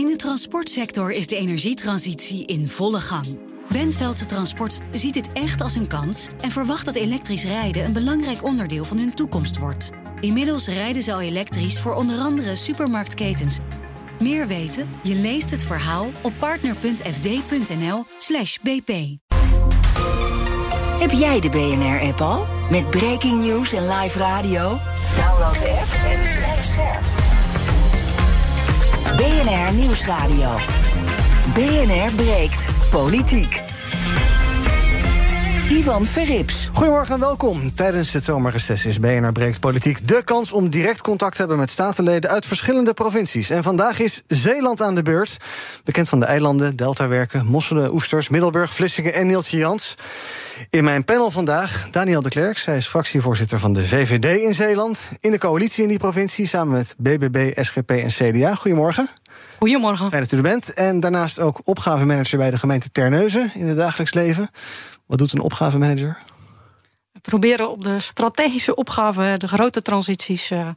In de transportsector is de energietransitie in volle gang. Bentveldse Transport ziet dit echt als een kans en verwacht dat elektrisch rijden een belangrijk onderdeel van hun toekomst wordt. Inmiddels rijden ze al elektrisch voor onder andere supermarktketens. Meer weten? Je leest het verhaal op partner.fd.nl/slash bp. Heb jij de BNR-app al? Met breaking news en live radio? Download de app en blijf scherp. BNR Nieuwsradio. BNR breekt politiek. Ivan Verrips. Goedemorgen en welkom. Tijdens het zomerreces is BNR Breekt Politiek de kans om direct contact te hebben met statenleden uit verschillende provincies. En vandaag is Zeeland aan de beurt. Bekend van de eilanden, deltawerken, mosselen, oesters, Middelburg, Vlissingen en Nieltje Jans. In mijn panel vandaag Daniel de Klerk. Zij is fractievoorzitter van de VVD in Zeeland. In de coalitie in die provincie samen met BBB, SGP en CDA. Goedemorgen. Goedemorgen. Fijn dat u er bent. En daarnaast ook opgavemanager bij de gemeente Terneuzen in het dagelijks leven. Wat doet een opgavemanager? We proberen op de strategische opgaven, de grote transities, uh,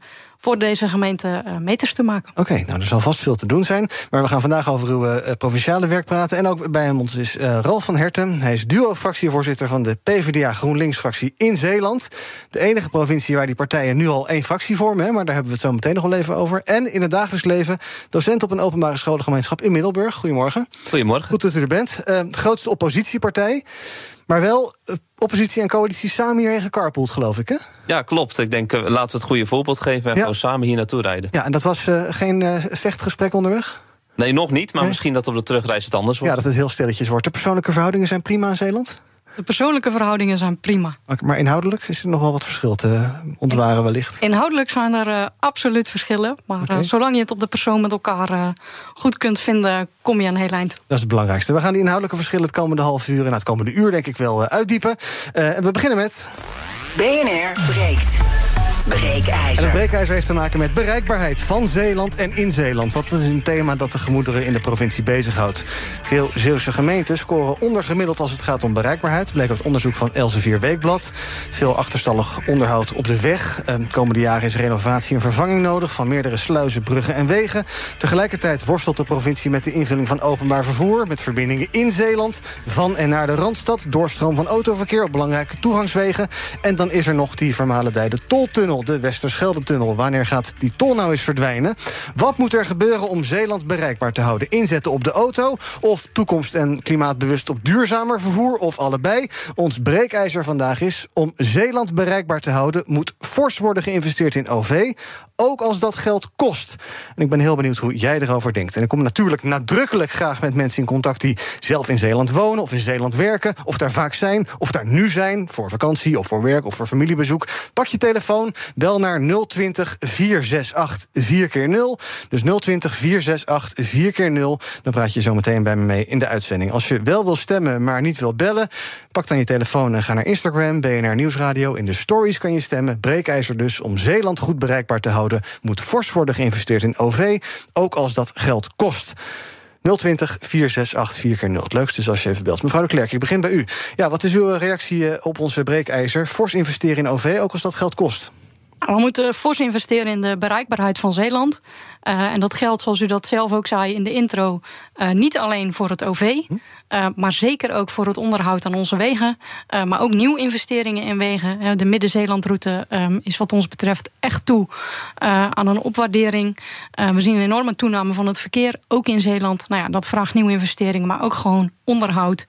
voor deze gemeente uh, meters te maken. Oké, okay, nou er zal vast veel te doen zijn. Maar we gaan vandaag over uw uh, provinciale werk praten. En ook bij ons is Ralf van Herten. Hij is duo-fractievoorzitter van de PvdA GroenLinks-fractie in Zeeland. De enige provincie waar die partijen nu al één fractie vormen. Hè, maar daar hebben we het zo meteen nog wel even over. En in het dagelijks leven docent op een openbare scholengemeenschap in Middelburg. Goedemorgen. Goedemorgen. Goed dat u er bent. de grootste oppositiepartij. Maar wel eh, oppositie en coalitie samen hierheen gecarpoold, geloof ik, hè? Ja, klopt. Ik denk, uh, laten we het goede voorbeeld geven... en ja. Gewoon samen hier naartoe rijden. Ja, en dat was uh, geen uh, vechtgesprek onderweg? Nee, nog niet, maar nee? misschien dat op de terugreis het anders wordt. Ja, dat het heel stilletjes wordt. De persoonlijke verhoudingen zijn prima in Zeeland? De persoonlijke verhoudingen zijn prima. Maar inhoudelijk is er nog wel wat verschil te ontwaren wellicht? Inhoudelijk zijn er uh, absoluut verschillen. Maar okay. uh, zolang je het op de persoon met elkaar uh, goed kunt vinden... kom je een heel eind. Dat is het belangrijkste. We gaan die inhoudelijke verschillen het komende half uur... en het komende uur denk ik wel uitdiepen. we beginnen met... BNR breekt. Breekijzer. En het breekijzer heeft te maken met bereikbaarheid van Zeeland en in Zeeland. Want dat is een thema dat de gemoederen in de provincie bezighoudt. Veel Zeeuwse gemeenten scoren ondergemiddeld als het gaat om bereikbaarheid. Bleek uit onderzoek van Elsevier Weekblad. Veel achterstallig onderhoud op de weg. De komende jaren is renovatie en vervanging nodig van meerdere sluizen, bruggen en wegen. Tegelijkertijd worstelt de provincie met de invulling van openbaar vervoer. Met verbindingen in Zeeland, van en naar de Randstad. Doorstroom van autoverkeer op belangrijke toegangswegen. En dan is er nog die vermalendijde toltunnel de Westerschelde-tunnel. Wanneer gaat die tol nou eens verdwijnen? Wat moet er gebeuren om Zeeland bereikbaar te houden? Inzetten op de auto of toekomst- en klimaatbewust op duurzamer vervoer of allebei? Ons breekijzer vandaag is om Zeeland bereikbaar te houden... moet fors worden geïnvesteerd in OV, ook als dat geld kost. En ik ben heel benieuwd hoe jij erover denkt. En ik kom natuurlijk nadrukkelijk graag met mensen in contact... die zelf in Zeeland wonen of in Zeeland werken... of daar vaak zijn, of daar nu zijn... voor vakantie of voor werk of voor familiebezoek. Pak je telefoon, bel naar 020 468 4 keer 0 Dus 020 468 4 keer 0 Dan praat je zo meteen bij me mee in de uitzending. Als je wel wil stemmen, maar niet wil bellen... pak dan je telefoon en ga naar Instagram, BNR Nieuwsradio. In de stories kan je stemmen. Breekijzer dus om Zeeland goed bereikbaar te houden... moet fors worden geïnvesteerd in OV, ook als dat geld kost. 020 468 4 keer 0 Het leukste is als je even belt. Mevrouw de Klerk, ik begin bij u. Ja, wat is uw reactie op onze breekijzer? Fors investeren in OV, ook als dat geld kost. We moeten fors investeren in de bereikbaarheid van Zeeland. Uh, en dat geldt, zoals u dat zelf ook zei in de intro, uh, niet alleen voor het OV, uh, maar zeker ook voor het onderhoud aan onze wegen. maar ook nieuwe investeringen in wegen. de Midden-Zeelandroute um, is wat ons betreft echt toe aan een opwaardering. we zien een enorme toename van het verkeer, ook in Zeeland. Nou ja, dat vraagt nieuwe investeringen, maar ook gewoon onderhoud.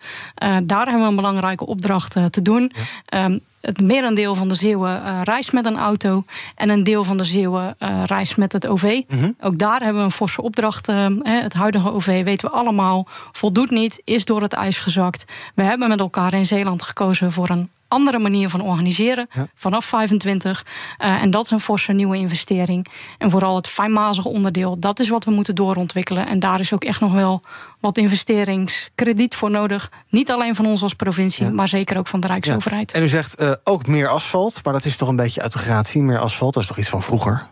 daar hebben we een belangrijke opdracht te doen. Ja. Um, het merendeel van de Zeeuwen uh, reist met een auto. En een deel van de Zeeuwen reist met het OV. Mm -hmm. Ook daar hebben we een forse opdracht. Uh, het huidige OV, weten we allemaal, voldoet niet, is door het ijs gezakt. We hebben met elkaar in Zeeland gekozen voor een andere manier van organiseren ja. vanaf 25. Uh, en dat is een forse nieuwe investering. En vooral het fijnmazige onderdeel, dat is wat we moeten doorontwikkelen. En daar is ook echt nog wel wat investeringskrediet voor nodig. Niet alleen van ons als provincie, ja. maar zeker ook van de Rijksoverheid. Ja. En u zegt uh, ook meer asfalt, maar dat is toch een beetje uit de gratie. Meer asfalt, dat is toch iets van vroeger?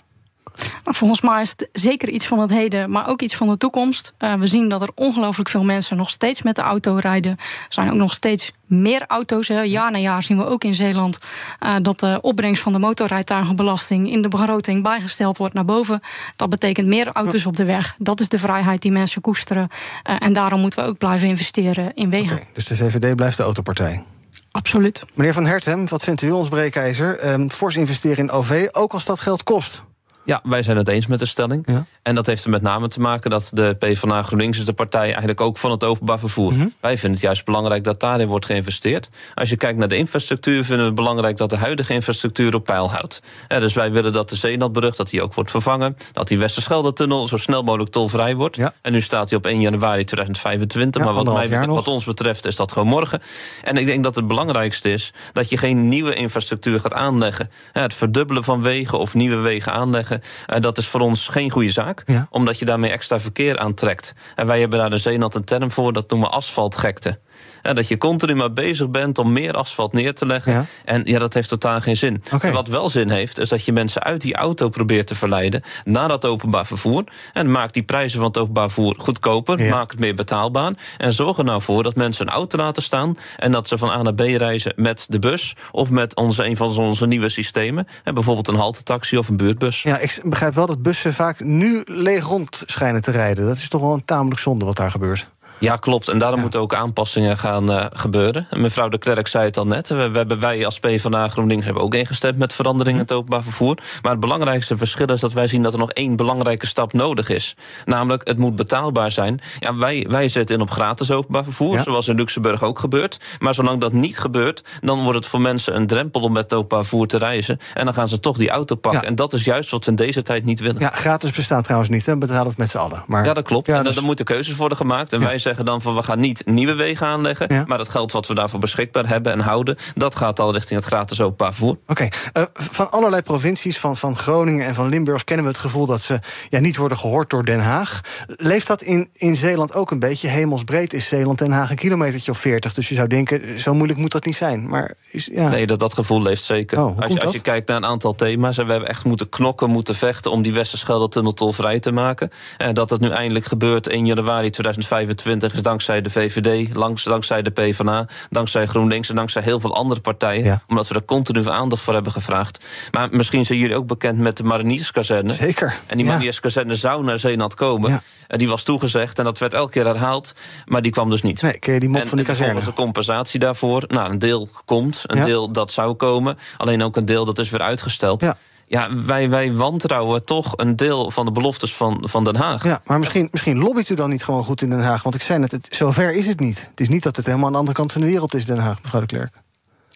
Volgens mij is het zeker iets van het heden, maar ook iets van de toekomst. Uh, we zien dat er ongelooflijk veel mensen nog steeds met de auto rijden. Er zijn ook nog steeds meer auto's. Hè. Jaar na jaar zien we ook in Zeeland uh, dat de opbrengst van de motorrijtuigenbelasting in de begroting bijgesteld wordt naar boven. Dat betekent meer auto's op de weg. Dat is de vrijheid die mensen koesteren. Uh, en daarom moeten we ook blijven investeren in wegen. Okay, dus de VVD blijft de autopartij? Absoluut. Meneer Van Hertem, wat vindt u ons breekijzer? Um, fors investeren in OV, ook als dat geld kost. Ja, wij zijn het eens met de stelling. Ja. En dat heeft er met name te maken dat de PvdA GroenLinks is de partij eigenlijk ook van het openbaar vervoer. Mm Wij vinden het juist belangrijk dat daarin wordt geïnvesteerd. Als je kijkt naar de infrastructuur, vinden we het belangrijk dat de huidige infrastructuur op peil houdt. Ja, dus wij willen dat de Zeelandbrug dat die ook wordt vervangen. Dat die Westerschelde-tunnel zo snel mogelijk tolvrij wordt. Ja. En nu staat hij op 1 januari 2025. maar wat, mij, wat ons betreft is dat gewoon morgen. En ik denk dat het belangrijkste is dat je geen nieuwe infrastructuur gaat aanleggen. het verdubbelen van wegen of nieuwe wegen aanleggen uh, dat is voor ons geen goede zaak, omdat je daarmee extra verkeer aantrekt. En wij hebben daar een term voor, dat noemen we asfaltgekte. En dat je continu maar bezig bent om meer asfalt neer te leggen. En ja, dat heeft totaal geen zin. Wat wel zin heeft, is dat je mensen uit die auto probeert te verleiden naar dat openbaar vervoer. En maak die prijzen van het openbaar vervoer goedkoper. Maak het meer betaalbaar. En zorg er nou voor dat mensen een auto laten staan. En dat ze van A naar B reizen met de bus. Of met onze, een van onze nieuwe systemen. En bijvoorbeeld een haltetaxi of een buurtbus. Ja, ik begrijp wel dat bussen vaak nu leeg rond schijnen te rijden. Dat is toch wel een tamelijk zonde wat daar gebeurt. Ja, klopt. En daarom moeten ook aanpassingen gaan uh, gebeuren. Mevrouw de Klerk zei het al net. We, we hebben wij als PvdA GroenLinks hebben ook ingestemd met veranderingen in het openbaar vervoer. Maar het belangrijkste verschil is dat wij zien dat er nog één belangrijke stap nodig is. Namelijk, het moet betaalbaar zijn. Ja, wij, wij zetten in op gratis openbaar vervoer, ja. zoals in Luxemburg ook gebeurt. Maar zolang dat niet gebeurt, dan wordt het voor mensen een drempel om met het openbaar vervoer te reizen. En dan gaan ze toch die auto pakken. Ja. En dat is juist wat we in deze tijd niet willen. Ja, gratis bestaat trouwens niet. Hè? Betalen we met z'n allen. Maar... Ja, dat klopt. Ja, en dus... er moeten keuzes worden gemaakt. En wij zeggen zeggen dan van we gaan niet nieuwe wegen aanleggen. Ja. Maar dat geld wat we daarvoor beschikbaar hebben en houden, dat gaat al richting het gratis openbaar vervoer. Oké, okay. uh, van allerlei provincies, van, van Groningen en van Limburg, kennen we het gevoel dat ze ja, niet worden gehoord door Den Haag. Leeft dat in, in Zeeland ook een beetje? Hemelsbreed is Zeeland Den Haag een kilometertje of 40. Dus je zou denken, zo moeilijk moet dat niet zijn. Maar is, ja. Nee, dat, dat gevoel leeft zeker. Oh, als, je, als je kijkt naar een aantal thema's, en we hebben echt moeten knokken, moeten vechten om die Westerschelde-tunnel tolvrij te maken. En dat het nu eindelijk gebeurt in januari 2025 dankzij de VVD, langs, dankzij de PvdA, dankzij GroenLinks en dankzij heel veel andere partijen. Ja. Omdat we er continu aandacht voor hebben gevraagd. Maar misschien zijn jullie ook bekend met de Marinierskazerne. Zeker. En die. Marinierskazerne zou naar Zeeland komen. En die was toegezegd en dat werd elke keer herhaald. Maar die kwam dus niet. Nee, ken je die mop en, van die kazerne? de compensatie daarvoor. Nou, een deel komt, een deel dat zou komen. Alleen ook een deel dat is weer uitgesteld. Ja ja, wij, wij wantrouwen toch een deel van de beloftes van, van Den Haag. Ja, maar misschien, misschien lobbyt u dan niet gewoon goed in Den Haag. Want ik zei net, het, zover is het niet. Het is niet dat het helemaal aan de andere kant van de wereld is, Den Haag, mevrouw de Klerk.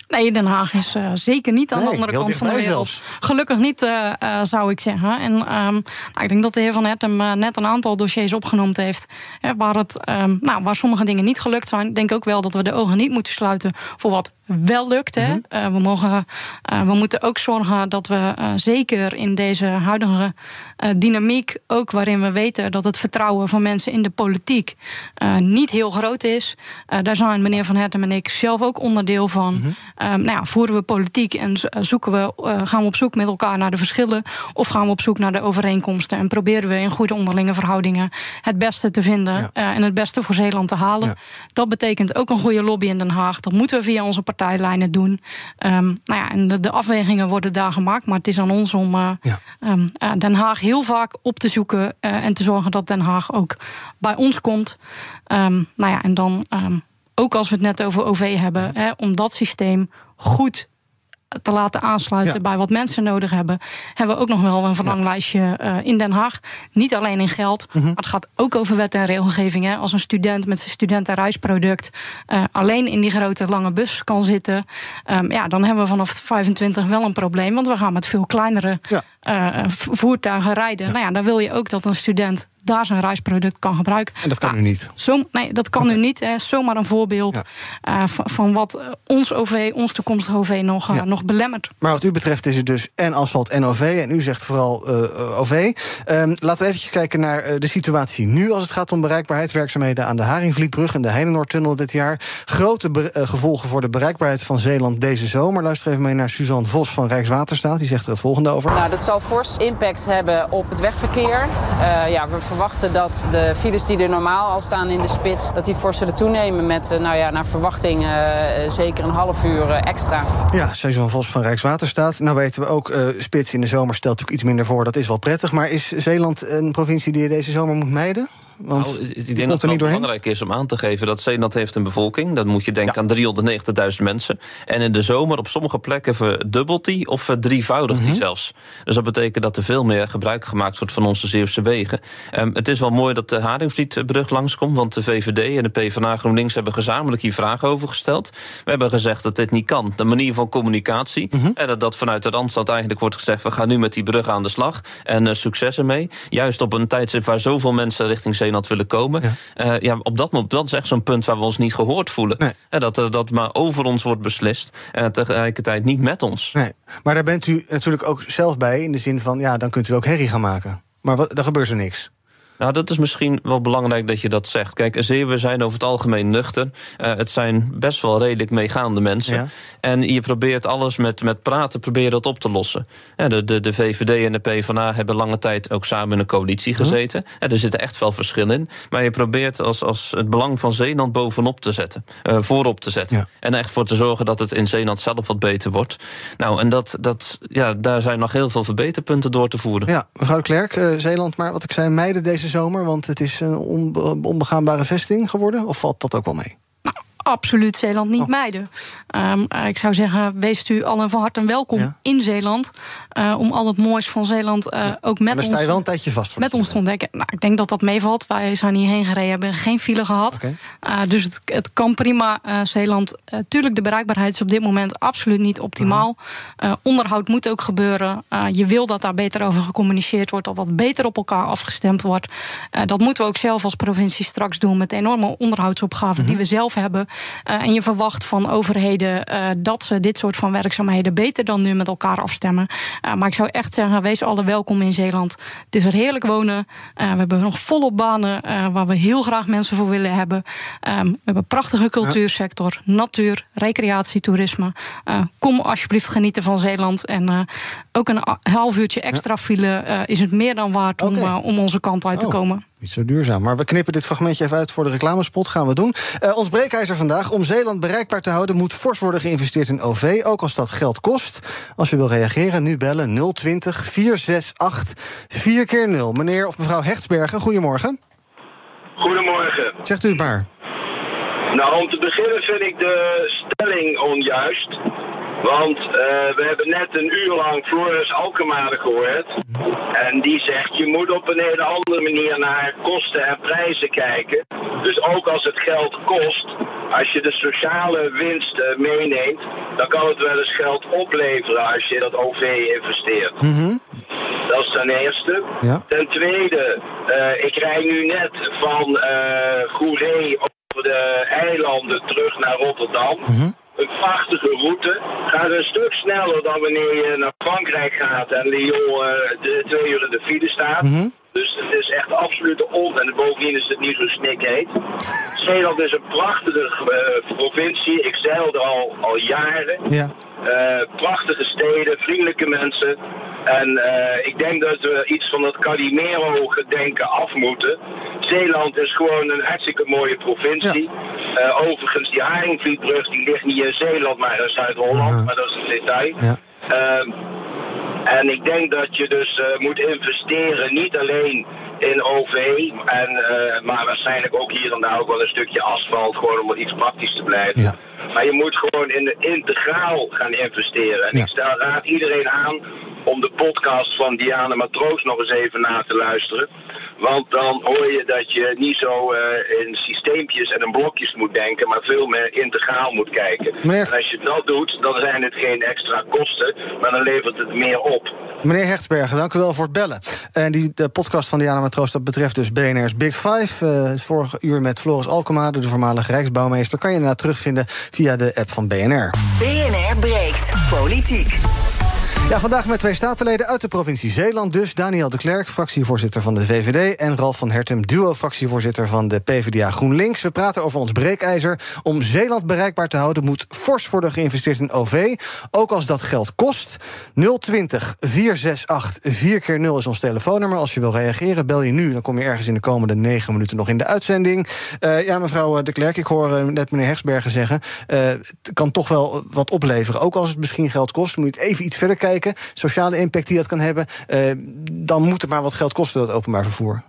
Nee, Den Haag is uh, zeker niet aan nee, de andere kant van de wereld. Zelfs. Gelukkig niet, uh, uh, zou ik zeggen. En um, nou, ik denk dat de heer Van Hertem net een aantal dossiers opgenoemd heeft... Hè, waar, het, um, nou, waar sommige dingen niet gelukt zijn. Ik denk ook wel dat we de ogen niet moeten sluiten voor wat wel lukt. Hè. Mm -hmm. we, mogen, we moeten ook zorgen dat we zeker in deze huidige dynamiek... ook waarin we weten dat het vertrouwen van mensen in de politiek... niet heel groot is. daar zijn meneer Van Hertem en ik zelf ook onderdeel van... Mm -hmm. Um, nou ja, voeren we politiek en zoeken we, gaan we op zoek met elkaar naar de verschillen? Of gaan we op zoek naar de overeenkomsten? En proberen we in goede onderlinge verhoudingen het beste te vinden ja. en het beste voor Zeeland te halen? Ja. Dat betekent ook een goede lobby in Den Haag. Dat moeten we via onze partijlijnen doen. Um, nou ja, en de, de, afwegingen worden daar gemaakt, maar het is aan ons om uh, ja. um, Den Haag heel vaak op te zoeken en te zorgen dat Den Haag ook bij ons komt. nou ja, en dan ook als we het net over OV hebben, hè, om dat systeem goed te laten aansluiten ja. bij wat mensen nodig hebben, hebben we ook nog wel een verlanglijstje uh, in Den Haag. Niet alleen in geld, -hmm. maar het gaat ook over wet en regelgeving. Hè. Als een student met zijn studentenreisproduct uh, alleen in die grote lange bus kan zitten, um, ja, dan hebben we vanaf 25 wel een probleem, want we gaan met veel kleinere ja. Uh, voertuigen rijden. Ja. Nou ja, dan wil je ook dat een student daar zijn reisproduct kan gebruiken. En dat kan ah, u niet? Zo, nee, dat kan okay. u niet. Hè. Zomaar een voorbeeld ja. uh, van, van, wat ons OV, ons toekomstige OV, nog, uh, ja. nog belemmert. Maar wat u betreft is het dus en asfalt en OV. En u zegt vooral uh, OV. Um, laten we eventjes kijken naar de situatie nu als het gaat om bereikbaarheid. Werkzaamheden aan de Haringvlietbrug en de Heinenoordtunnel dit jaar. Grote gevolgen voor de bereikbaarheid van Zeeland deze zomer. Luister even mee naar Suzanne Vos van Rijkswaterstaat. Die zegt er het volgende over. Nou, dat zal zal fors impact hebben op het wegverkeer. Uh, ja, we verwachten dat de files die er normaal al staan in de spits... dat die fors zullen toenemen met, uh, nou ja, naar verwachting uh, zeker een half uur extra. Ja, Seizoen Vos van Rijkswaterstaat. Nou weten we ook, spits in de zomer stelt natuurlijk iets minder voor. Dat is wel prettig. Maar is Zeeland een provincie die je deze zomer moet mijden? Want nou, ik denk dat het belangrijk is om aan te geven dat Zeeland heeft een bevolking. Dat moet je denken ja. aan 390.000 mensen. En in de zomer op sommige plekken verdubbelt die of verdrievoudigt die mm zelfs. Dus dat betekent dat er veel meer gebruik gemaakt wordt van onze Zeeuwse wegen. Um, het is wel mooi dat de Haringvlietbrug langskomt, want de VVD en de PvdA GroenLinks hebben gezamenlijk hier vragen over gesteld. We hebben gezegd dat dit niet kan. De manier van communicatie. Mm -hmm. En dat, dat vanuit de Randstad eigenlijk wordt gezegd: we gaan nu met die brug aan de slag. En uh, succes ermee. Juist op een tijdstip waar zoveel mensen richting Zeeland willen komen. Ja. Uh, ja, op dat moment, dat is echt zo'n punt waar we ons niet gehoord voelen. Nee. Uh, dat, dat maar over ons wordt beslist. En tegelijkertijd niet met ons. Nee. Maar daar bent u natuurlijk ook zelf bij. In de zin van, ja, dan kunt u ook herrie gaan maken. Maar wat, dan gebeurt er niks. Nou, dat is misschien wel belangrijk dat je dat zegt. Kijk, we zijn over het algemeen nuchter. Uh, het zijn best wel redelijk meegaande mensen. Ja. En je probeert alles met, met praten probeer dat op te lossen. Ja, de, de, de VVD en de PvdA hebben lange tijd ook samen in een coalitie hm? gezeten. Ja, er zitten echt wel verschillen in. Maar je probeert als, als het belang van Zeeland bovenop te zetten. Uh, voorop te zetten. En echt voor te zorgen dat het in Zeeland zelf wat beter wordt. Nou, en dat, dat, ja, daar zijn nog heel veel verbeterpunten door te voeren. Ja, mevrouw Klerk, uh, Zeeland, maar wat ik zei, meiden deze zomer? Want het is een onbegaanbare vesting geworden? Of valt dat ook wel mee? Absoluut Zeeland niet oh. mijden. Um, ik zou zeggen, wees u allen van harte welkom ja. in Zeeland. Uh, om al het moois van Zeeland uh, ja. ook met ons... sta je wel een tijdje vast voor Met ons te ontdekken. Nou, ik denk dat dat meevalt. Wij zijn hierheen gereden, hebben geen file gehad. Okay. Dus het, het, kan prima. Zeeland, tuurlijk, de bereikbaarheid is op dit moment absoluut niet optimaal. -huh. onderhoud moet ook gebeuren. je wil dat daar beter over gecommuniceerd wordt. Dat dat beter op elkaar afgestemd wordt. dat moeten we ook zelf als provincie straks doen... met de enorme onderhoudsopgaven -huh. die mhm. we zelf hebben. Uh, en je verwacht van overheden uh, dat ze dit soort van werkzaamheden beter dan nu met elkaar afstemmen. Uh, maar ik zou echt zeggen, wees alle welkom in Zeeland. Het is er heerlijk wonen. we hebben nog volop banen waar we heel graag mensen voor willen hebben. Um, we hebben een prachtige cultuursector, natuur, recreatie, toerisme. kom alsjeblieft genieten van Zeeland. En ook een half uurtje extra file is het meer dan waard okay. om, om onze kant uit te oh. komen. Niet zo duurzaam. Maar we knippen dit fragmentje even uit voor de reclamespot. Gaan we doen. Uh, ons breekijzer vandaag. Om Zeeland bereikbaar te houden moet fors worden geïnvesteerd in OV. Ook als dat geld kost. Als je wil reageren, nu bellen 020 468 4 keer 0 Meneer of mevrouw Hechtsbergen, goedemorgen. Goedemorgen. Zegt u het maar. Nou, om te beginnen vind ik de stelling onjuist. Want uh, we hebben net een uur lang Floris Alkemade gehoord. En die zegt, je moet op een hele andere manier naar kosten en prijzen kijken. Dus ook als het geld kost, als je de sociale winst uh, meeneemt, dan kan het wel eens geld opleveren als je dat OV investeert. Mm -hmm. Dat is ten eerste. Ja. Ten tweede, uh, ik rij nu net van uh, Goeree over de eilanden terug naar Rotterdam. Mm -hmm een prachtige route. Gaat een stuk sneller dan wanneer je naar Frankrijk gaat en Lyon uh, de, twee uur in de file staat. -hmm. Dus het is echt absoluut on. En bovendien is het niet zo snikheet. Zeeland is een prachtige uh, provincie. Ik zeilde al, al jaren. Ja. Uh, prachtige steden, vriendelijke mensen. En uh, ik denk dat we iets van dat Calimero-gedenken af moeten. Zeeland is gewoon een hartstikke mooie provincie. Ja. Uh, overigens, die Haringvlietbrug die ligt niet in Zeeland, maar in Zuid-Holland. -huh. Maar dat is een detail. Ja. En ik denk dat je dus uh, moet investeren, niet alleen in OV, en, uh, maar waarschijnlijk ook hier en daar ook wel een stukje asfalt, gewoon om iets praktisch te blijven. Ja. Maar je moet gewoon in de integraal gaan investeren. En ja. ik stel raad iedereen aan om de podcast van Diana Matroos nog eens even na te luisteren. Want dan hoor je dat je niet zo uh, in systeempjes en in blokjes moet denken, maar veel meer integraal moet kijken. Meneer... En als je dat doet, dan zijn het geen extra kosten, maar dan levert het meer op. Meneer Hechtsbergen, dank u wel voor het bellen. En die de podcast van Diana Matroos, dat betreft dus BNR's Big Five. Uh, vorige uur met Floris Alkema, de voormalige Rijksbouwmeester. Kan je daarna terugvinden via de app van BNR. BNR breekt politiek. Ja, vandaag met twee statenleden uit de provincie Zeeland. Dus Daniel de Klerk, fractievoorzitter van de VVD... en Ralf van Hertem, duo-fractievoorzitter van de PvdA GroenLinks. We praten over ons breekijzer. Om Zeeland bereikbaar te houden moet fors worden geïnvesteerd in OV. Ook als dat geld kost. 020 468 4 keer 0 is ons telefoonnummer. Als je wil reageren, bel je nu. Dan kom je ergens in de komende negen minuten nog in de uitzending. Uh, ja, mevrouw de Klerk, ik hoor uh, net meneer Hegsbergen zeggen... Het kan toch wel wat opleveren. Ook als het misschien geld kost, moet je het even iets verder kijken sociale impact die dat kan hebben, uh, dan moet het maar wat geld kosten, dat openbaar vervoer.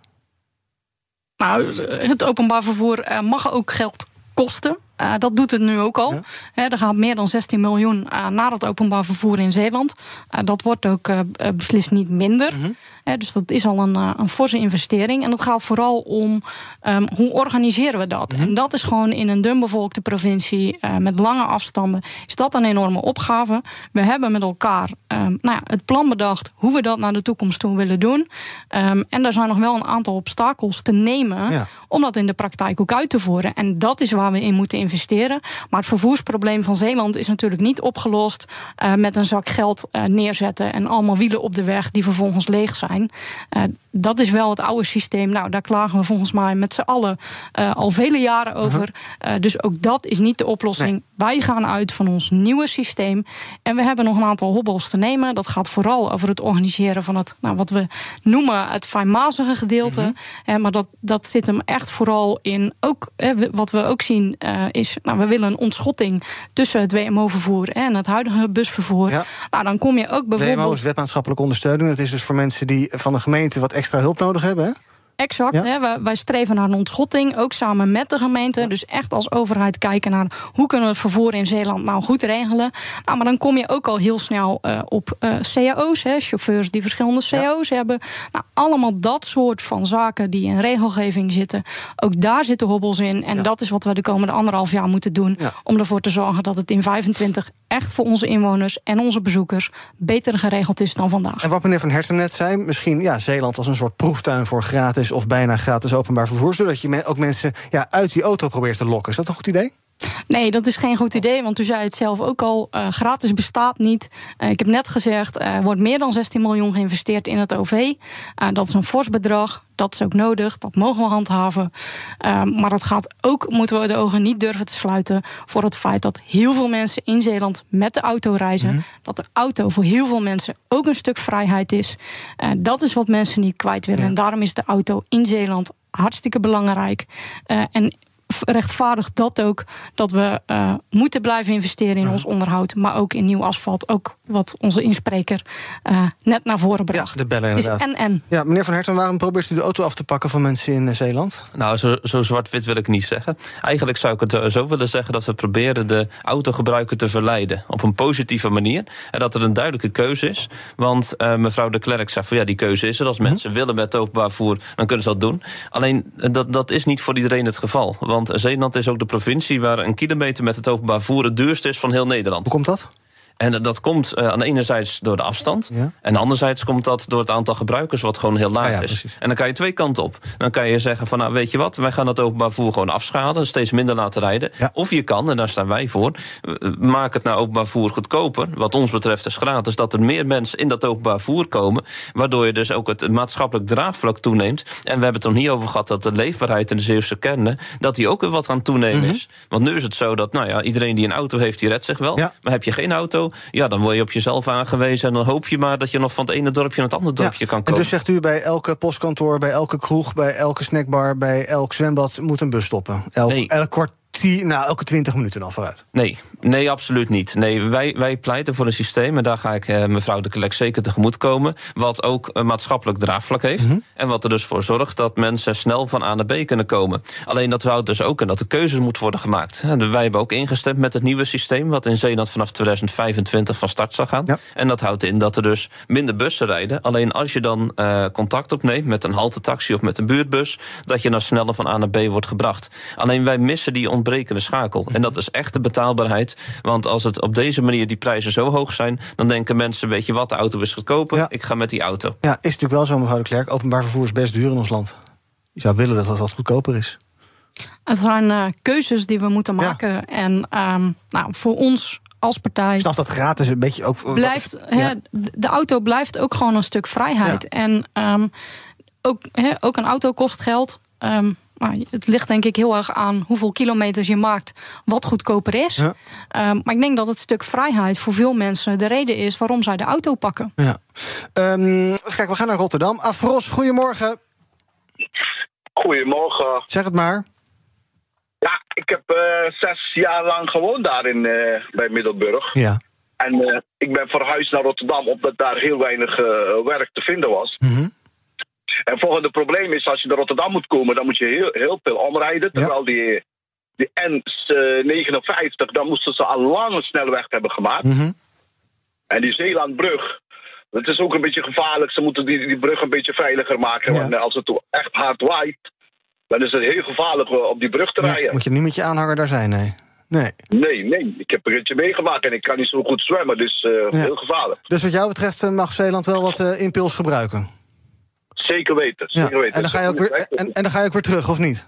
Nou, het openbaar vervoer uh, mag ook geld kosten. Uh, dat doet het nu ook al. Ja. er gaat meer dan 16 miljoen uh, naar het openbaar vervoer in Zeeland. Uh, dat wordt ook beslist niet minder. -hmm. dus dat is al een, een forse investering. En dat gaat vooral om um, hoe organiseren we dat. -hmm. En dat is gewoon in een dunbevolkte provincie met lange afstanden. Is dat een enorme opgave. We hebben met elkaar um, nou ja, het plan bedacht hoe we dat naar de toekomst toe willen doen. Um, en er zijn nog wel een aantal obstakels te nemen ja. om dat in de praktijk ook uit te voeren. En dat is waar we in moeten investeren. Maar het vervoersprobleem van Zeeland is natuurlijk niet opgelost uh, met een zak geld uh, neerzetten en allemaal wielen op de weg die vervolgens leeg zijn. Dat is wel het oude systeem. Nou, daar klagen we volgens mij met z'n allen al vele jaren over. -huh. dus ook dat is niet de oplossing. Nee. Wij gaan uit van ons nieuwe systeem. En we hebben nog een aantal hobbels te nemen. Dat gaat vooral over het organiseren van het, nou, wat we noemen het fijnmazige gedeelte. Mm -hmm. maar dat, dat zit hem echt vooral in, ook wat we ook zien uh, is, nou, we willen een ontschotting tussen het WMO-vervoer en het huidige busvervoer. Ja. Nou, dan kom je ook bijvoorbeeld. WMO is wetmaatschappelijke ondersteuning. Dat is dus voor mensen die van de gemeente wat extra hulp nodig hebben. Hè? Exact. Ja. Hè, wij, wij, streven naar een ontschotting, ook samen met de gemeente. Ja. Dus echt als overheid kijken naar hoe kunnen we het vervoer in Zeeland nou goed regelen. Nou, maar dan kom je ook al heel snel uh, op uh, cao's, hè, chauffeurs die verschillende cao's ja. hebben. Nou, allemaal dat soort van zaken die in regelgeving zitten. Ook daar zitten hobbels in. En dat is wat we de komende anderhalf jaar moeten doen. Om ervoor te zorgen dat het in 25 echt voor onze inwoners en onze bezoekers beter geregeld is dan vandaag. En wat meneer Van Herten net zei, misschien ja, Zeeland als een soort proeftuin voor gratis of bijna gratis openbaar vervoer, zodat je ook mensen ja, uit die auto probeert te lokken. Is dat een goed idee? Nee, dat is geen goed idee, want u zei het zelf ook al. Uh, gratis bestaat niet. Uh, ik heb net gezegd, er uh, wordt meer dan 16 miljoen geïnvesteerd in het OV. dat is een fors bedrag. Dat is ook nodig. Dat mogen we handhaven. maar dat gaat ook, moeten we de ogen niet durven te sluiten... voor het feit dat heel veel mensen in Zeeland met de auto reizen. Mm -hmm. Dat de auto voor heel veel mensen ook een stuk vrijheid is. dat is wat mensen niet kwijt willen. Ja. En daarom is de auto in Zeeland hartstikke belangrijk. en rechtvaardigt dat ook dat we uh, moeten blijven investeren in ons onderhoud, maar ook in nieuw asfalt. Ook wat onze inspreker uh, net naar voren bracht. Ja, de bellen inderdaad. en en. Ja, meneer Van Herten, waarom probeert u de auto af te pakken van mensen in Zeeland? Nou, zo, zo zwart-wit wil ik niet zeggen. Eigenlijk zou ik het zo willen zeggen dat we proberen de autogebruiker te verleiden op een positieve manier. En dat er een duidelijke keuze is. Want uh, mevrouw de Klerk zei van ja, die keuze is er. Als mensen mm -hmm. willen met openbaar voer, dan kunnen ze dat doen. Alleen dat, dat is niet voor iedereen het geval. Want Zeeland is ook de provincie waar een kilometer met het openbaar voer het duurste is van heel Nederland. Hoe komt dat? En dat komt uh, aan de enerzijds door de afstand. Ja. En anderzijds komt dat door het aantal gebruikers, wat gewoon heel laag ah, ja, is. Precies. En dan kan je twee kanten op. Dan kan je zeggen van nou weet je wat, wij gaan het openbaar voer gewoon afschalen, steeds minder laten rijden. Ja. Of je kan, en daar staan wij voor, maak het naar openbaar voer goedkoper. Wat ons betreft is gratis, dat er meer mensen in dat openbaar voer komen. Waardoor je dus ook het maatschappelijk draagvlak toeneemt. En we hebben het er niet over gehad dat de leefbaarheid in de Zeeuwse kernen, dat die ook weer wat aan toenemen mm -hmm. is. Want nu is het zo dat nou ja, iedereen die een auto heeft, die redt zich wel. Maar heb je geen auto, ja, dan word je op jezelf aangewezen. En dan hoop je maar dat je nog van het ene dorpje naar het andere dorpje ja, kan komen. En dus zegt u bij elke postkantoor, bij elke kroeg, bij elke snackbar, bij elk zwembad moet een bus stoppen. Elk, nee. elk kwart nou, elke 20 minuten dan vooruit. Nee, nee absoluut niet. Nee, wij, wij pleiten voor een systeem, en daar ga ik eh, mevrouw de Kelek zeker tegemoet komen, wat ook een maatschappelijk draagvlak heeft. Mm -hmm. En wat er dus voor zorgt dat mensen snel van A naar B kunnen komen. Alleen dat houdt dus ook in dat er keuzes moeten worden gemaakt. Wij hebben ook ingestemd met het nieuwe systeem, wat in Zeeland vanaf 2025 van start zal gaan. Ja. En dat houdt in dat er dus minder bussen rijden. Alleen als je dan uh, contact opneemt met een haltetaxi of met een buurtbus, dat je dan sneller van A naar B wordt gebracht. Alleen wij missen die ontbrekende schakel. En dat is echt de betaalbaarheid. Want als het op deze manier die prijzen zo hoog zijn, dan denken mensen: weet je wat, de auto is goedkoper, ja. ik ga met die auto. Ja, is natuurlijk wel zo, mevrouw de Klerk. Openbaar vervoer is best duur in ons land. Je zou willen dat dat wat goedkoper is. Het zijn uh, keuzes die we moeten maken. Ja. En um, nou, voor ons als partij. Ik snap dat gratis een beetje ook. Blijft, de auto blijft ook gewoon een stuk vrijheid. En um, ook, ook een auto kost geld. Um, maar het ligt denk ik heel erg aan hoeveel kilometers je maakt, wat goedkoper is. Ja. Ehm, maar ik denk dat het stuk vrijheid voor veel mensen de reden is waarom zij de auto pakken. Ja. Um, kijk, we gaan naar Rotterdam. Afros, goedemorgen. Goedemorgen. Zeg het maar. Ja, ik heb uh, zes jaar lang gewoond daar in, uh, bij Middelburg. Ja. En uh, ik ben verhuisd naar Rotterdam omdat daar heel weinig werk te vinden was. Mm en volgende probleem is, als je naar Rotterdam moet komen, dan moet je heel, heel veel omrijden. Terwijl die, die N59, dan moesten ze al lang een snelweg hebben gemaakt. Mhm. En die Zeelandbrug, dat is ook een beetje gevaarlijk. Ze moeten die, die brug een beetje veiliger maken. Want als het echt hard waait, dan is het heel gevaarlijk op die brug te rijden. Moet je niet met je aanhanger daar zijn, nee. Nee. Nee, nee. Ik heb een ritje meegemaakt en ik kan niet zo goed zwemmen, dus uh, heel gevaarlijk. Dus wat jou betreft eh, mag Zeeland wel wat uh, impuls gebruiken? Zeker weten, zeker weten. En dan, ga je ook weer, en, en dan ga je ook weer terug, of niet?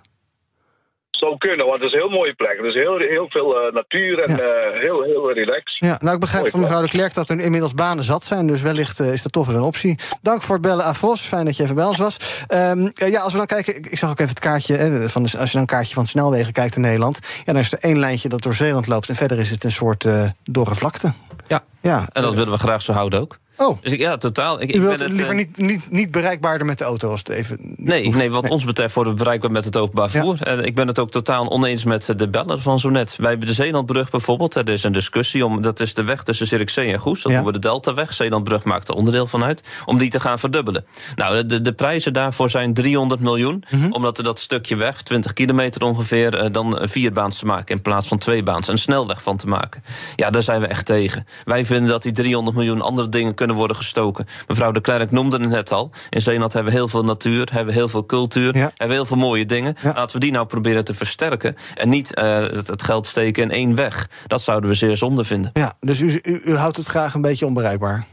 zou kunnen, want het is een heel mooie plek. Er is heel, heel veel uh, natuur en uh, heel, heel relaxed. Ja, nou, ik begrijp van mevrouw de Klerk dat er inmiddels banen zat zijn. Dus wellicht uh, is dat toch weer een optie. Dank voor het bellen, Afros. Fijn dat je even bij ons was. Um, ja, als we dan kijken, ik, ik zag ook even het kaartje. Hè, van de, als je dan een kaartje van snelwegen kijkt in Nederland. Ja, dan is er één lijntje dat door Zeeland loopt. En verder is het een soort dorre vlakte. Ja. ja, en dat willen we graag zo houden ook. Oh. Dus ik, ja, totaal. Ik, U wilt het, liever niet, niet, niet bereikbaarder met de auto als het even. Nee, nee, wat ons betreft worden we bereikbaar met het openbaar vervoer. En ik ben het ook totaal oneens met de beller van zo net. Wij hebben de Zeelandbrug bijvoorbeeld. Er is een discussie om. Dat is de weg tussen Zierikzee en Goes. Dat noemen we de Deltaweg. Zeelandbrug maakt er onderdeel van uit. Om die te gaan verdubbelen. Nou, de, de prijzen daarvoor zijn 300 miljoen. Mhm. Omdat er dat stukje weg, 20 kilometer ongeveer. Eh, dan vier baans te maken in plaats van twee baans. Een snelweg van te maken. Ja, daar zijn we echt tegen. Wij vinden dat die 300 miljoen andere dingen kunnen worden gestoken. Mevrouw de Klerk noemde het net al. In Zeeland hebben we heel veel natuur, hebben we heel veel cultuur, Ja. hebben we heel veel mooie dingen. Ja. Laten we die nou proberen te versterken. En niet eh, het, het geld steken in één weg. Dat zouden we zeer zonde vinden. Ja, dus u, u, u houdt het graag een beetje onbereikbaar.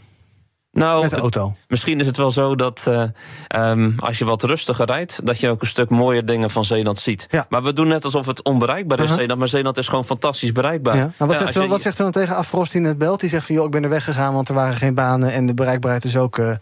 Nou, Met de het- auto. Misschien is het wel zo dat eh, ehm, als je wat rustiger rijdt, dat je ook een stuk mooier dingen van Zeeland ziet. Ja. Maar we doen net alsof het onbereikbaar is, Uh-huh. Zeeland. Maar Zeeland is gewoon fantastisch bereikbaar. Ja. Nou, wat, Ja, zegt u, wat zegt u dan tegen Afrost die net belt? Die zegt van, joh, ik ben er weggegaan... want er waren geen banen en de bereikbaarheid is ook eh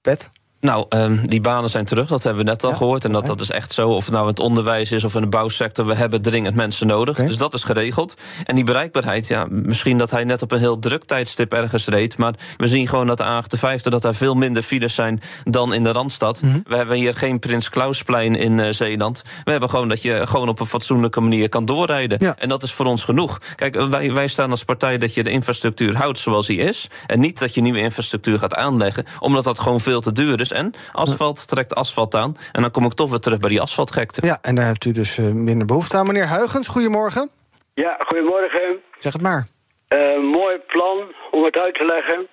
pet. Nou, ehm, die banen zijn terug, dat hebben we net al Ja, gehoord. En dat, dat is echt zo. Of het nou in het onderwijs is of in de bouwsector. We hebben dringend mensen nodig. Dus dat is geregeld. En die bereikbaarheid, ja, misschien dat hij net op een heel druk tijdstip ergens reed. Maar we zien gewoon dat de A58 dat daar veel minder files zijn dan in de Randstad. Mhm. We hebben hier geen Prins Klausplein in eh, Zeeland. We hebben gewoon dat je gewoon op een fatsoenlijke manier kan doorrijden. Ja. En dat is voor ons genoeg. Kijk, wij, wij staan als partij dat je de infrastructuur houdt zoals die is. En niet dat je nieuwe infrastructuur gaat aanleggen. Omdat dat gewoon veel te duur is. En asfalt trekt asfalt aan. En dan kom ik toch weer terug bij die asfaltgekte. Ja, en daar hebt u dus eh, minder behoefte aan. Meneer Huigens, goedemorgen. Ja, goedemorgen. Zeg het maar. Eh, mooi plan om het uit te leggen.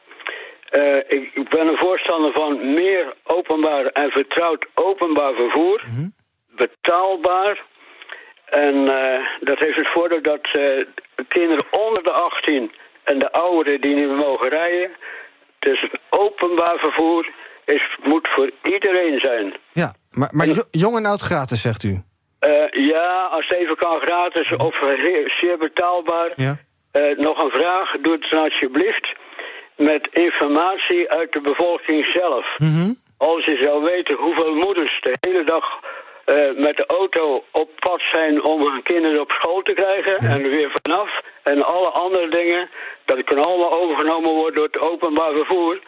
Eh, ik, ik ben een voorstander van meer openbaar en vertrouwd openbaar vervoer. Betaalbaar. En eh, dat heeft het voordeel dat eh, kinderen onder de 18 en de ouderen die niet meer mogen rijden. Dus openbaar vervoer is, moet voor iedereen zijn. Ja, maar, maar jo- jong en oud gratis, zegt u. Eh, ja, als het even kan gratis of zeer betaalbaar. Ja. Eh, nog een vraag, doe het dan alsjeblieft met informatie uit de bevolking zelf. Mhm. Als je zou weten hoeveel moeders de hele dag eh, met de auto op pad zijn om hun kinderen op school te krijgen en er weer vanaf. En alle andere dingen, dat kan allemaal overgenomen worden door het openbaar vervoer.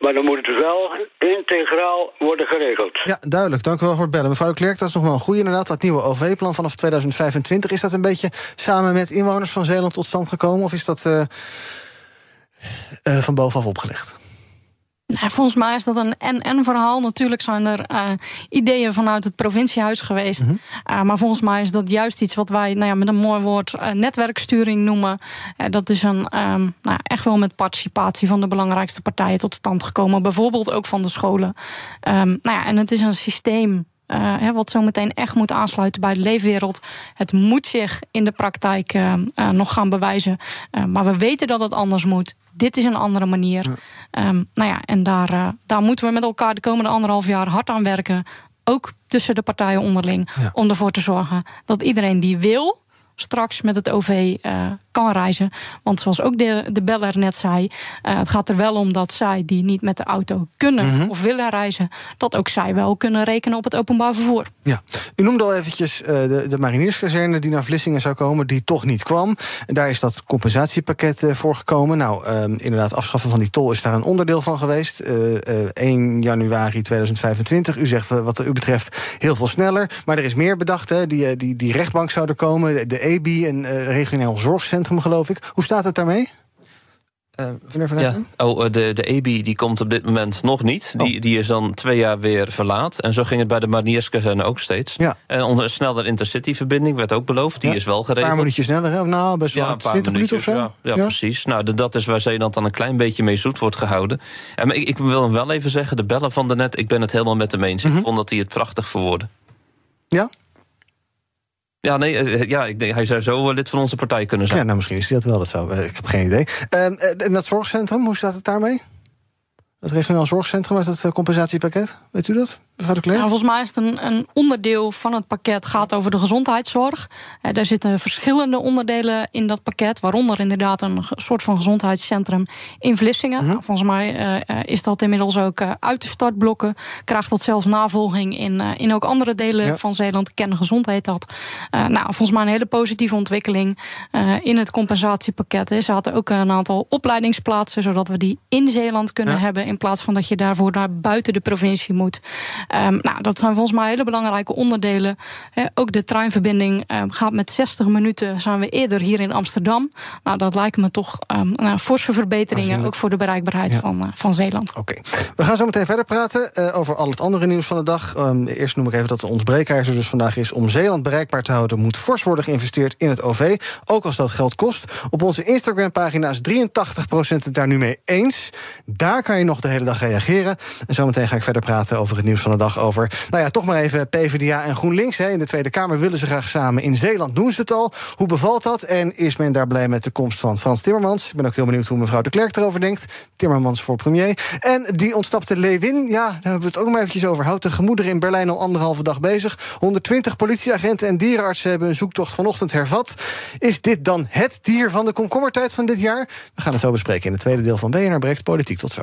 Maar dan moet het wel integraal worden geregeld. Ja, duidelijk. Dank u wel voor het bellen. Mevrouw Klerk, dat is nog wel een goede inderdaad. Dat nieuwe OV-plan vanaf 2025. Is dat een beetje samen met inwoners van Zeeland tot stand gekomen? Of is dat eh, eh, van bovenaf opgelegd? Nou, volgens mij is dat een en-en-verhaal. Natuurlijk zijn er eh, ideeën vanuit het provinciehuis geweest. Eh, maar volgens mij is dat juist iets wat wij nou ja, met een mooi woord eh, netwerksturing noemen. Dat is een, ehm, nou, echt wel met participatie van de belangrijkste partijen tot stand gekomen. Bijvoorbeeld ook van de scholen. Ehm, nou ja, en het is een systeem. Hè, wat zo meteen echt moet aansluiten bij de leefwereld. Het moet zich in de praktijk eh, eh, nog gaan bewijzen. Maar we weten dat het anders moet. Dit is een andere manier. Ehm, nou ja, en daar, daar moeten we met elkaar de komende anderhalf jaar hard aan werken. Ook tussen de partijen onderling. Ja. Om ervoor te zorgen dat iedereen die wil straks met het OV eh, kan reizen. Want zoals ook de, de beller net zei, het gaat er wel om dat zij die niet met de auto kunnen mhm. of willen reizen, dat ook zij wel kunnen rekenen op het openbaar vervoer. Ja, u noemde al eventjes de, de marinierskazerne die naar Vlissingen zou komen, die toch niet kwam. En daar is dat compensatiepakket voor gekomen. Nou, ehm, inderdaad, afschaffen van die tol is daar een onderdeel van geweest. 1 januari 2025. U zegt wat u betreft heel veel sneller. Maar er is meer bedacht. Hè? Die, die, die rechtbank zou er komen. De EBI, een regionaal zorgcentrum, geloof ik. Hoe staat het daarmee? Uh, ja. Oh, eh, de, de EBI die komt op dit moment nog niet. Die, oh. die is dan twee jaar weer verlaat. En zo ging het bij de Marnierskazerne ook steeds. Ja. En onze snelle intercity-verbinding werd ook beloofd. Die is wel geregeld. Een paar minuutjes sneller, hè? Nou, best wel ja, 20 minuten of zo. Ja, ja, precies. Nou, dat is waar Zeeland dan een klein beetje mee zoet wordt gehouden. En ik, ik wil hem wel even zeggen, de bellen van de net... ik ben het helemaal met hem eens. Ik mhm. vond dat hij het prachtig verwoordde. Ja? Ja, nee, eh, ja, ik denk, hij zou zo lid van onze partij kunnen zijn. Ja, nou, misschien is hij dat wel. Dat zou, ik heb geen idee. Ehm, en dat zorgcentrum, hoe staat het daarmee? Het regionaal zorgcentrum met het compensatiepakket, weet u dat? Nou, volgens mij is het een, een, onderdeel van het pakket gaat over de gezondheidszorg. Eh, daar zitten verschillende onderdelen in dat pakket, waaronder inderdaad een soort van gezondheidscentrum in Vlissingen. Mhm. Volgens mij eh, eh, is dat inmiddels ook uit de startblokken. Krijgt dat zelfs navolging in, in ook andere delen van Zeeland. Kennengezond heet dat. nou, volgens mij een hele positieve ontwikkeling in het compensatiepakket. Er zaten ook een aantal opleidingsplaatsen, zodat we die in Zeeland kunnen hebben, in plaats van dat je daarvoor naar buiten de provincie moet. Um, nou, dat zijn volgens mij hele belangrijke onderdelen. ook de treinverbinding um, gaat met 60 minuten. Zijn we eerder hier in Amsterdam. Nou, dat lijken me toch um, nou, forse verbeteringen. Ook voor de bereikbaarheid van, uh, van Zeeland. Oké. We gaan zo meteen verder praten uh, over al het andere nieuws van de dag. eerst noem ik even dat ons breekijzer dus vandaag is. Om Zeeland bereikbaar te houden moet fors worden geïnvesteerd in het OV. Ook als dat geld kost. Op onze Instagram-pagina is 83% het daar nu mee eens. Daar kan je nog de hele dag reageren. En zometeen ga ik verder praten over het nieuws van de dag over. Nou ja, toch maar even PvdA en GroenLinks. Hè. In de Tweede Kamer willen ze graag samen. In Zeeland doen ze het al. Hoe bevalt dat? En is men daar blij met de komst van Frans Timmermans? Ik ben ook heel benieuwd hoe mevrouw de Klerk erover denkt. Timmermans voor premier. En die ontsnapte Lewin. Ja, daar hebben we het ook nog maar eventjes over. Houdt de gemoederen in Berlijn al anderhalve dag bezig. 120 politieagenten en dierenartsen hebben een zoektocht vanochtend hervat. Is dit dan het dier van de komkommertijd van dit jaar? We gaan het zo bespreken in het tweede deel van BNR Breekt Politiek. Tot zo.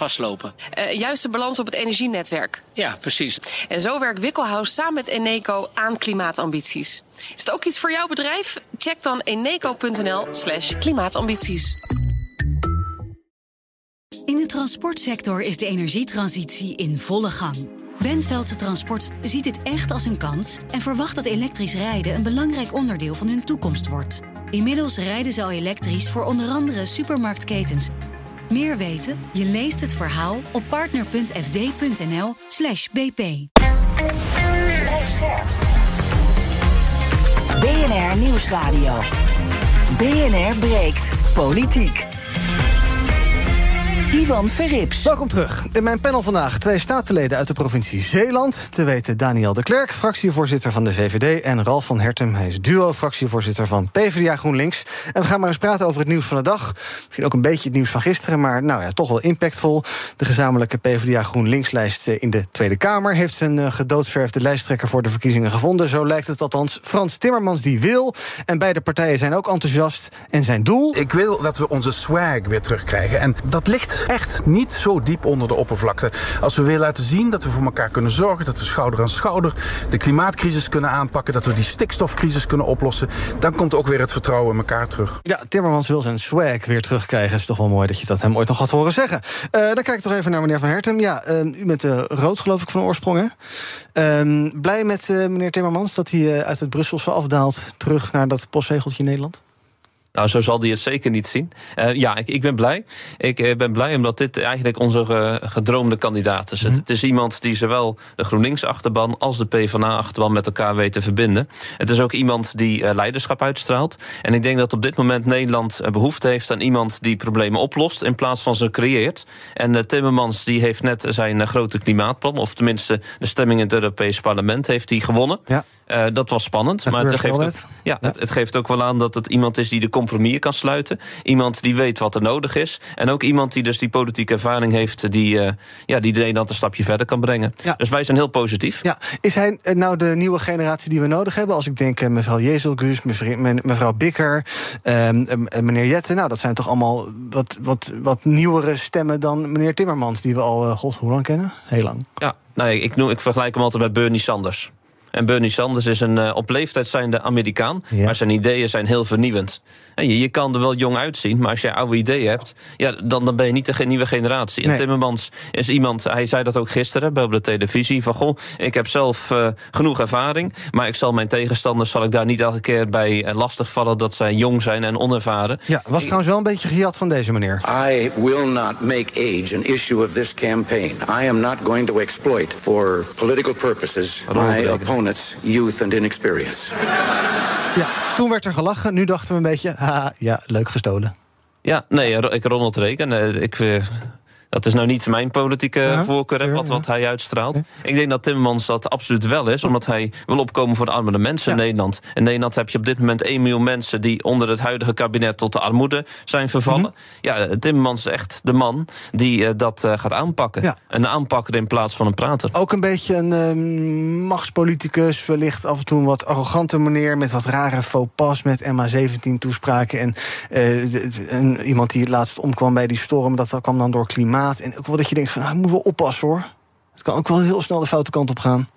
vastlopen. Uh, juist de balans op het energienetwerk. Ja, precies. En zo werkt Wikkelhuis samen met Eneco aan klimaatambities. Is het ook iets voor jouw bedrijf? Check dan eneco.nl slash klimaatambities. In de transportsector is de energietransitie in volle gang. Benveldse Transport ziet dit echt als een kans en verwacht dat elektrisch rijden een belangrijk onderdeel van hun toekomst wordt. Inmiddels rijden ze al elektrisch voor onder andere supermarktketens meer weten? Je leest het verhaal op partner.fd.nl/slash bp. BNR Nieuwsradio. BNR breekt politiek. Ivan Verrips. Welkom terug. In mijn panel vandaag twee statenleden uit de provincie Zeeland. Te weten Daniel de Klerk, fractievoorzitter van de VVD... en Ralf van Hertem, hij is duo-fractievoorzitter van PvdA GroenLinks. En we gaan maar eens praten over het nieuws van de dag. Misschien ook een beetje het nieuws van gisteren... maar nou ja, toch wel impactvol. De gezamenlijke PvdA GroenLinks-lijst in de Tweede Kamer... heeft zijn uh, gedoodverfde lijsttrekker voor de verkiezingen gevonden. Zo lijkt het althans. Frans Timmermans die wil. En beide partijen zijn ook enthousiast. En zijn doel... Ik wil dat we onze swag weer terugkrijgen. En dat ligt echt niet zo diep onder de oppervlakte. Als we willen laten zien dat we voor elkaar kunnen zorgen, dat we schouder aan schouder de klimaatcrisis kunnen aanpakken, dat we die stikstofcrisis kunnen oplossen, dan komt ook weer het vertrouwen in elkaar terug. Ja, Timmermans wil zijn swag weer terugkrijgen. Het is toch wel mooi dat je dat hem ooit nog had horen zeggen. Uh, dan kijk ik toch even naar meneer Van Hertem. Ja, uh, u bent uh, rood, geloof ik, van oorsprong. Hè? Ehm, blij met meneer Timmermans dat hij uit het Brusselse afdaalt terug naar dat postzegeltje Nederland? Nou, zo zal hij het zeker niet zien. Uh, ja, ik, ik ben blij. Ik uh, ben blij omdat dit eigenlijk onze uh, gedroomde kandidaat is. Mm -hmm. het, het, is iemand die zowel de GroenLinks-achterban als de PvdA-achterban met elkaar weet te verbinden. Het is ook iemand die leiderschap uitstraalt. En ik denk dat op dit moment Nederland behoefte heeft aan iemand die problemen oplost in plaats van ze creëert. En Timmermans die heeft net zijn grote klimaatplan, of tenminste de stemming in het Europees Parlement, heeft hij gewonnen. Ja. dat was spannend. Het maar het geeft, ook, ja, ja. Het, het geeft ook wel aan dat het iemand is die de compromis kan sluiten. Iemand die weet wat er nodig is. En ook iemand die dus die politieke ervaring heeft... die, uh, ja, die Nederland een stapje verder kan brengen. Ja. Dus wij zijn heel positief. Ja. Is hij nou de nieuwe generatie die we nodig hebben? Als ik denk uh, mevrouw Jezelgus, mevrouw, mevrouw Bikker, uh, meneer Jette... nou, dat zijn toch allemaal wat, wat, wat nieuwere stemmen dan meneer Timmermans... die we al, uh, god, hoe lang kennen? Heel lang. Ja, nou, ik, noem, ik vergelijk hem altijd met Bernie Sanders. En Bernie Sanders is een uh, op leeftijd zijnde Amerikaan. Ja. Maar zijn ideeën zijn heel vernieuwend. Je, je kan er wel jong uitzien, maar als je oude ideeën hebt... Ja, dan, dan ben je niet de nieuwe generatie. Nee. En Timmermans is iemand, hij zei dat ook gisteren bij op de televisie... van goh, ik heb zelf uh, genoeg ervaring... maar ik zal mijn tegenstanders zal ik daar niet elke keer bij uh, lastigvallen... dat zij jong zijn en onervaren. Ja, was trouwens wel een beetje gejat van deze meneer. I will not make age an issue of this campaign. I am not going to exploit for political purposes... my opponents' youth and inexperience. Ja, toen werd er gelachen. Nu dachten we een beetje, ha, ja, leuk gestolen. Ja, nee, ik Ronald Reagan. Ik, dat is nou niet mijn politieke ja, voorkeur, ja, wat, wat hij uitstraalt. Ja. Ik denk dat Timmermans dat absoluut wel is, omdat hij wil opkomen voor de armere mensen in Nederland. In Nederland heb je op dit moment 1 miljoen mensen die onder het huidige kabinet tot de armoede zijn vervallen. Mm -hmm. Ja, Timmermans is echt de man die uh, dat uh, gaat aanpakken. Een aanpakker in plaats van een prater. Ook een beetje een uh, machtspoliticus, wellicht af en toe een wat arrogante meneer met wat rare faux pas met MH17-toespraken. En, en iemand die laatst omkwam bij die storm, dat kwam dan door klimaat. En ook wel dat je denkt van, ah, moet wel oppassen hoor. Het kan ook wel heel snel de foute kant op gaan.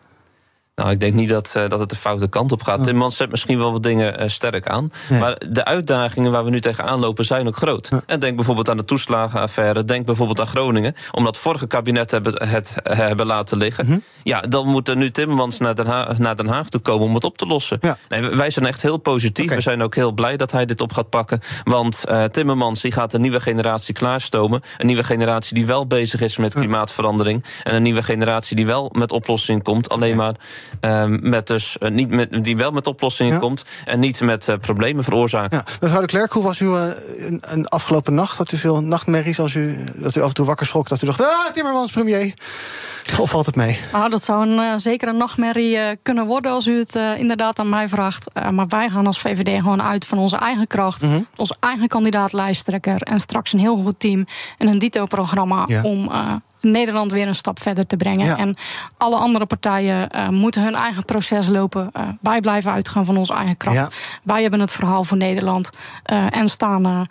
Nou, ik denk niet dat, uh, dat het de foute kant op gaat. Oh. Timmermans zet misschien wel wat dingen uh, sterk aan. Nee. Maar de uitdagingen waar we nu tegenaan lopen zijn ook groot. Ja. En denk bijvoorbeeld aan de toeslagenaffaire. Denk bijvoorbeeld aan Groningen. Omdat vorige kabinet hebben, het uh, hebben laten liggen. Mm -hmm. Ja, dan moet er nu Timmermans naar Den, Haag, naar Den Haag toe komen om het op te lossen. Ja. Nee, wij zijn echt heel positief. Okay. We zijn ook heel blij dat hij dit op gaat pakken. Want Timmermans die gaat een nieuwe generatie klaarstomen. Een nieuwe generatie die wel bezig is met klimaatverandering. En een nieuwe generatie die wel met oplossingen komt. Alleen okay. maar Um, met dus, uh, niet met, die wel met oplossingen ja. komt en niet met uh, problemen veroorzaakt. Ja. Mevrouw de Klerk, hoe was uw uh, een, een, afgelopen nacht? Had u veel nachtmerries als u, dat u af en toe wakker schrok? Dat u dacht, ah, Timmermans premier. Of valt het mee? Ah, dat zou een, uh, zeker een nachtmerrie uh, kunnen worden als u het uh, inderdaad aan mij vraagt. maar wij gaan als VVD gewoon uit van onze eigen kracht. Mm -hmm. Onze eigen kandidaat lijsttrekker. En straks een heel goed team en een dito-programma ja. om Nederland weer een stap verder te brengen. Ja. En alle andere partijen uh, moeten hun eigen proces lopen. Uh, wij blijven uitgaan van onze eigen kracht. Ja. Wij hebben het verhaal voor Nederland uh, en staan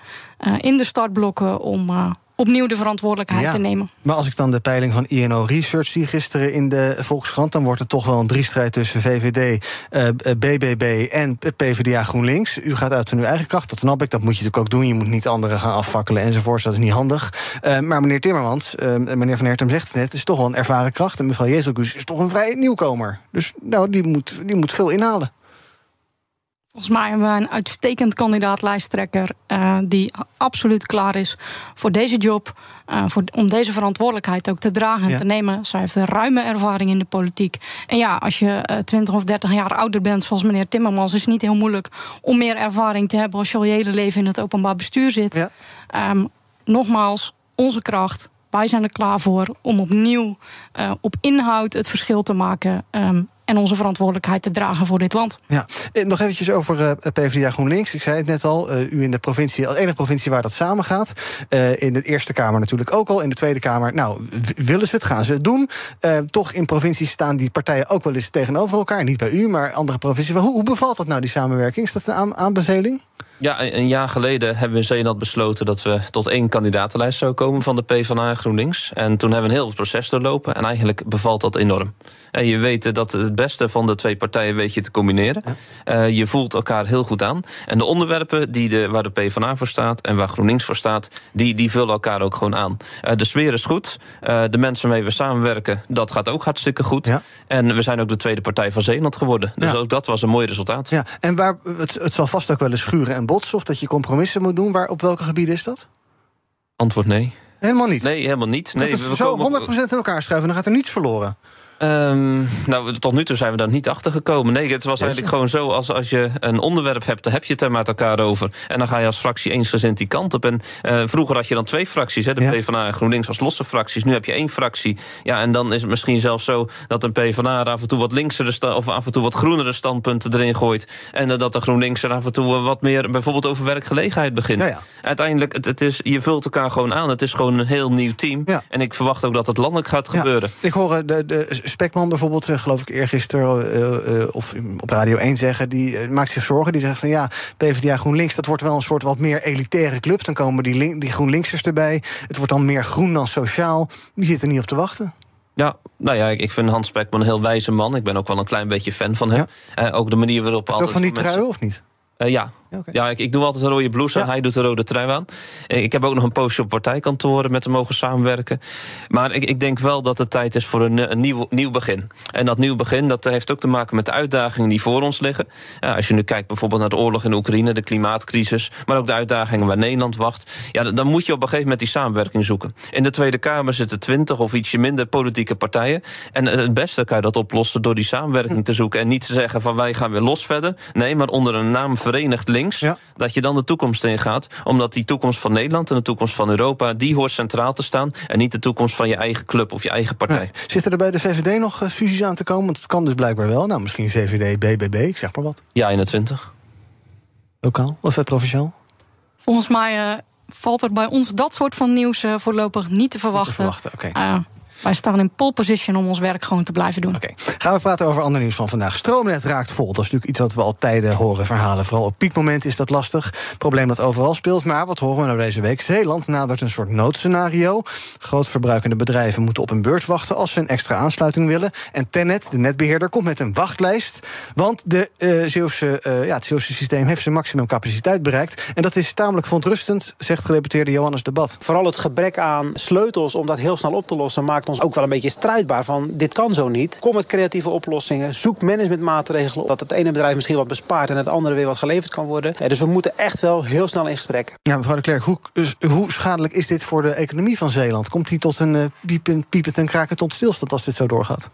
in de startblokken om opnieuw de verantwoordelijkheid ja, te nemen. Maar als ik dan de peiling van INO Research zie gisteren in de Volkskrant... dan wordt het toch wel een driestrijd tussen VVD, uh, BBB en PvdA GroenLinks. U gaat uit van uw eigen kracht, dat snap ik. Dat moet je natuurlijk ook doen. Je moet niet anderen gaan afvakkelen enzovoort. Dat is niet handig. Uh, maar meneer Timmermans, uh, meneer Van Hertem zegt het net... is toch wel een ervaren kracht. En mevrouw Jezelgus is toch een vrij nieuwkomer. Dus nou, die moet, die moet veel inhalen. Volgens mij hebben we een uitstekend kandidaat-lijsttrekker uh, die absoluut klaar is voor deze job. Uh, voor, om deze verantwoordelijkheid ook te dragen en ja. te nemen. Zij heeft een ruime ervaring in de politiek. En ja, als je uh, 20 of 30 jaar ouder bent, zoals meneer Timmermans, is het niet heel moeilijk om meer ervaring te hebben als je al je hele leven in het openbaar bestuur zit. Ja. Um, nogmaals, onze kracht. Wij zijn er klaar voor om opnieuw op inhoud het verschil te maken. Um, en onze verantwoordelijkheid te dragen voor dit land. Ja, en nog eventjes over uh, PvdA GroenLinks. Ik zei het net al, uh, u in de provincie, als enige provincie waar dat samen gaat. In de Eerste Kamer natuurlijk ook al. In de Tweede Kamer, nou, willen ze het, gaan ze het doen. toch in provincies staan die partijen ook wel eens tegenover elkaar. Niet bij u, maar andere provincies. Hoe, hoe bevalt dat nou, die samenwerking? Is dat een aan aanbeveling? Ja, een jaar geleden hebben we in Zeeland besloten dat we tot één kandidatenlijst zouden komen van de PvdA en GroenLinks. En toen hebben we een heel proces doorlopen en eigenlijk bevalt dat enorm. En je weet dat het beste van de twee partijen weet je te combineren. Uh, je voelt elkaar heel goed aan. En de onderwerpen die de, waar de PvdA voor staat en waar GroenLinks voor staat, die, die vullen elkaar ook gewoon aan. Uh, de sfeer is goed. Uh, de mensen waarmee we samenwerken, dat gaat ook hartstikke goed. Ja. En we zijn ook de tweede partij van Zeeland geworden. Dus ja. ook dat was een mooi resultaat. Ja, en waar, het, het zal vast ook wel eens schuren en botsen, of dat je compromissen moet doen. Waar, op welke gebieden is dat? Antwoord nee. Helemaal niet? Nee, helemaal niet. Nee, we zo komen... 100% in elkaar schuiven, dan gaat er niets verloren. Um, nou, tot nu toe zijn we daar niet achter gekomen. Nee, het was eigenlijk gewoon zo: als, als je een onderwerp hebt, dan heb je het er met elkaar over. En dan ga je als fractie eensgezind die kant op. En uh, vroeger had je dan twee fracties, hè, de ja. PvdA en GroenLinks als losse fracties. Nu heb je één fractie. Ja, en dan is het misschien zelfs zo dat een PvdA er af en toe wat linksere of af en toe wat groenere standpunten erin gooit. En uh, dat de GroenLinks er af en toe wat meer bijvoorbeeld over werkgelegenheid begint. Ja, ja. Uiteindelijk, het, het, is, je vult elkaar gewoon aan. Het is gewoon een heel nieuw team. En ik verwacht ook dat het landelijk gaat gebeuren. Ik hoor de, de Spekman bijvoorbeeld, geloof ik eergisteren uh, uh, of op Radio 1 zeggen, die maakt zich zorgen. Die zegt van ja, PvdA GroenLinks, dat wordt wel een soort wat meer elitaire club. Dan komen die, link, die GroenLinksers erbij. Het wordt dan meer groen dan sociaal. Die zitten niet op te wachten. Ja, nou ja, ik vind Hans Spekman een heel wijze man. Ik ben ook wel een klein beetje fan van hem. Ja. ook de manier waarop... Ook van die trui mensen... of niet? Uh, ja. Okay. ja ik, ik, doe altijd een rode blouse aan, ja. hij doet een rode trui aan. Ik heb ook nog een poosje op partijkantoren met hem mogen samenwerken. Maar ik, ik denk wel dat het tijd is voor een, een nieuw, nieuw begin. En dat nieuw begin dat heeft ook te maken met de uitdagingen die voor ons liggen. Ja, als je nu kijkt bijvoorbeeld naar de oorlog in Oekraïne, de klimaatcrisis... maar ook de uitdagingen waar Nederland wacht... Ja, dan moet je op een gegeven moment die samenwerking zoeken. In de Tweede Kamer zitten twintig of ietsje minder politieke partijen. En het beste kan je dat oplossen door die samenwerking te zoeken... en niet te zeggen van wij gaan weer los verder. Nee, maar onder een naam Verenigd Links... Ja. dat je dan de toekomst in gaat. Omdat die toekomst van Nederland en de toekomst van Europa... die hoort centraal te staan en niet de toekomst van je eigen club of je eigen partij. Nee. Zitten er bij de VVD nog uh, fusies aan te komen? Want het kan dus blijkbaar wel. Nou, misschien VVD, BBB, ik zeg maar wat. Ja, 21. Lokaal of uh, provinciaal? Volgens mij uh, valt er bij ons dat soort van nieuws voorlopig niet te verwachten. Niet te verwachten, oké. Okay. Wij staan in pole position om ons werk gewoon te blijven doen. Oké, okay. gaan we praten over ander nieuws van vandaag. Stroomnet raakt vol. Dat is natuurlijk iets wat we al tijden horen verhalen. Vooral op piekmoment is dat lastig. Probleem dat overal speelt. Maar wat horen we nou deze week? Zeeland nadert een soort noodscenario. Grootverbruikende bedrijven moeten op een beurs wachten als ze een extra aansluiting willen. En Tennet, de netbeheerder, komt met een wachtlijst. Want de, uh, Zeeuwse, uh, ja, het Zeeuwse systeem heeft zijn maximumcapaciteit bereikt. En dat is tamelijk verontrustend, zegt gedeputeerde Johannes Debat. Vooral het gebrek aan sleutels om dat heel snel op te lossen maakt ons ook wel een beetje strijdbaar van dit kan zo niet. Kom met creatieve oplossingen. Zoek managementmaatregelen dat het ene bedrijf misschien wat bespaart en het andere weer wat geleverd kan worden. Dus we moeten echt wel heel snel in gesprek. Ja, mevrouw de Klerk, hoe, hoe schadelijk is dit voor de economie van Zeeland? Komt die tot een uh, piepend, piepend en krakend tot stilstand als dit zo doorgaat?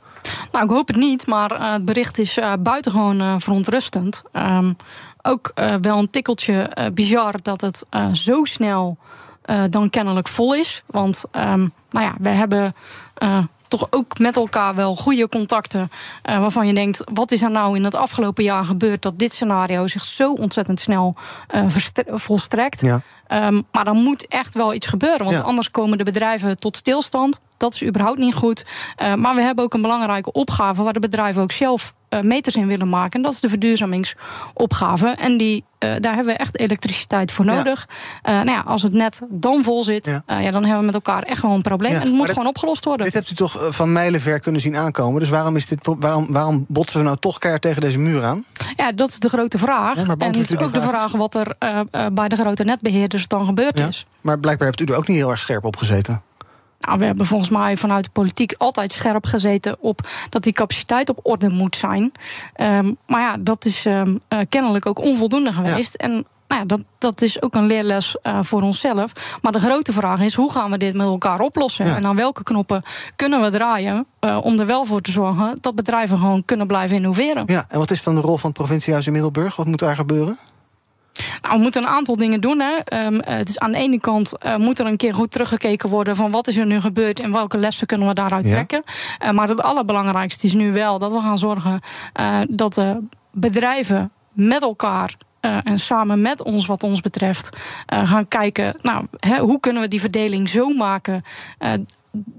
Nou, ik hoop het niet, maar uh, het bericht is uh, buitengewoon uh, verontrustend. Um, ook wel een tikkeltje bizar dat het zo snel dan kennelijk vol is. Want um, nou ja, we hebben uh, toch ook met elkaar wel goede contacten. Uh, waarvan je denkt: wat is er nou in het afgelopen jaar gebeurd dat dit scenario zich zo ontzettend snel uh, volstrekt? Ja. Um, maar dan moet echt wel iets gebeuren, want ja. anders komen de bedrijven tot stilstand. Dat is überhaupt niet goed. Uh, maar we hebben ook een belangrijke opgave waar de bedrijven ook zelf meters in willen maken. En dat is de verduurzamingsopgave. En die, uh, daar hebben we echt elektriciteit voor nodig. Ja. nou ja, als het net dan vol zit, ja. ja. dan hebben we met elkaar echt wel een probleem. En het moet gewoon opgelost worden. Dit hebt u toch van mijlenver kunnen zien aankomen. Dus waarom, is dit, waarom, waarom botsen we nou toch keihard tegen deze muur aan? Ja, dat is de grote vraag. en het is ook de vraag wat er bij de grote netbeheerders dan gebeurd is. Maar blijkbaar hebt u er ook niet heel erg scherp op gezeten. Nou, we hebben volgens mij vanuit de politiek altijd scherp gezeten op dat die capaciteit op orde moet zijn. Um, maar ja, dat is um, uh, kennelijk ook onvoldoende geweest. Ja. En nou ja, dat, dat is ook een leerles uh, voor onszelf. Maar de grote vraag is: hoe gaan we dit met elkaar oplossen? Ja. En aan welke knoppen kunnen we draaien uh, om er wel voor te zorgen dat bedrijven gewoon kunnen blijven innoveren? Ja, en wat is dan de rol van het provinciehuis in Middelburg? Wat moet daar gebeuren? Nou, we moeten een aantal dingen doen. Hè. Um, het is aan de ene kant uh, moet er een keer goed teruggekeken worden van wat is er nu gebeurd en welke lessen kunnen we daaruit ja. trekken. Uh, maar het allerbelangrijkste is nu wel dat we gaan zorgen uh, dat de bedrijven met elkaar uh, en samen met ons, wat ons betreft, uh, gaan kijken. Nou, hè, hoe kunnen we die verdeling zo maken uh,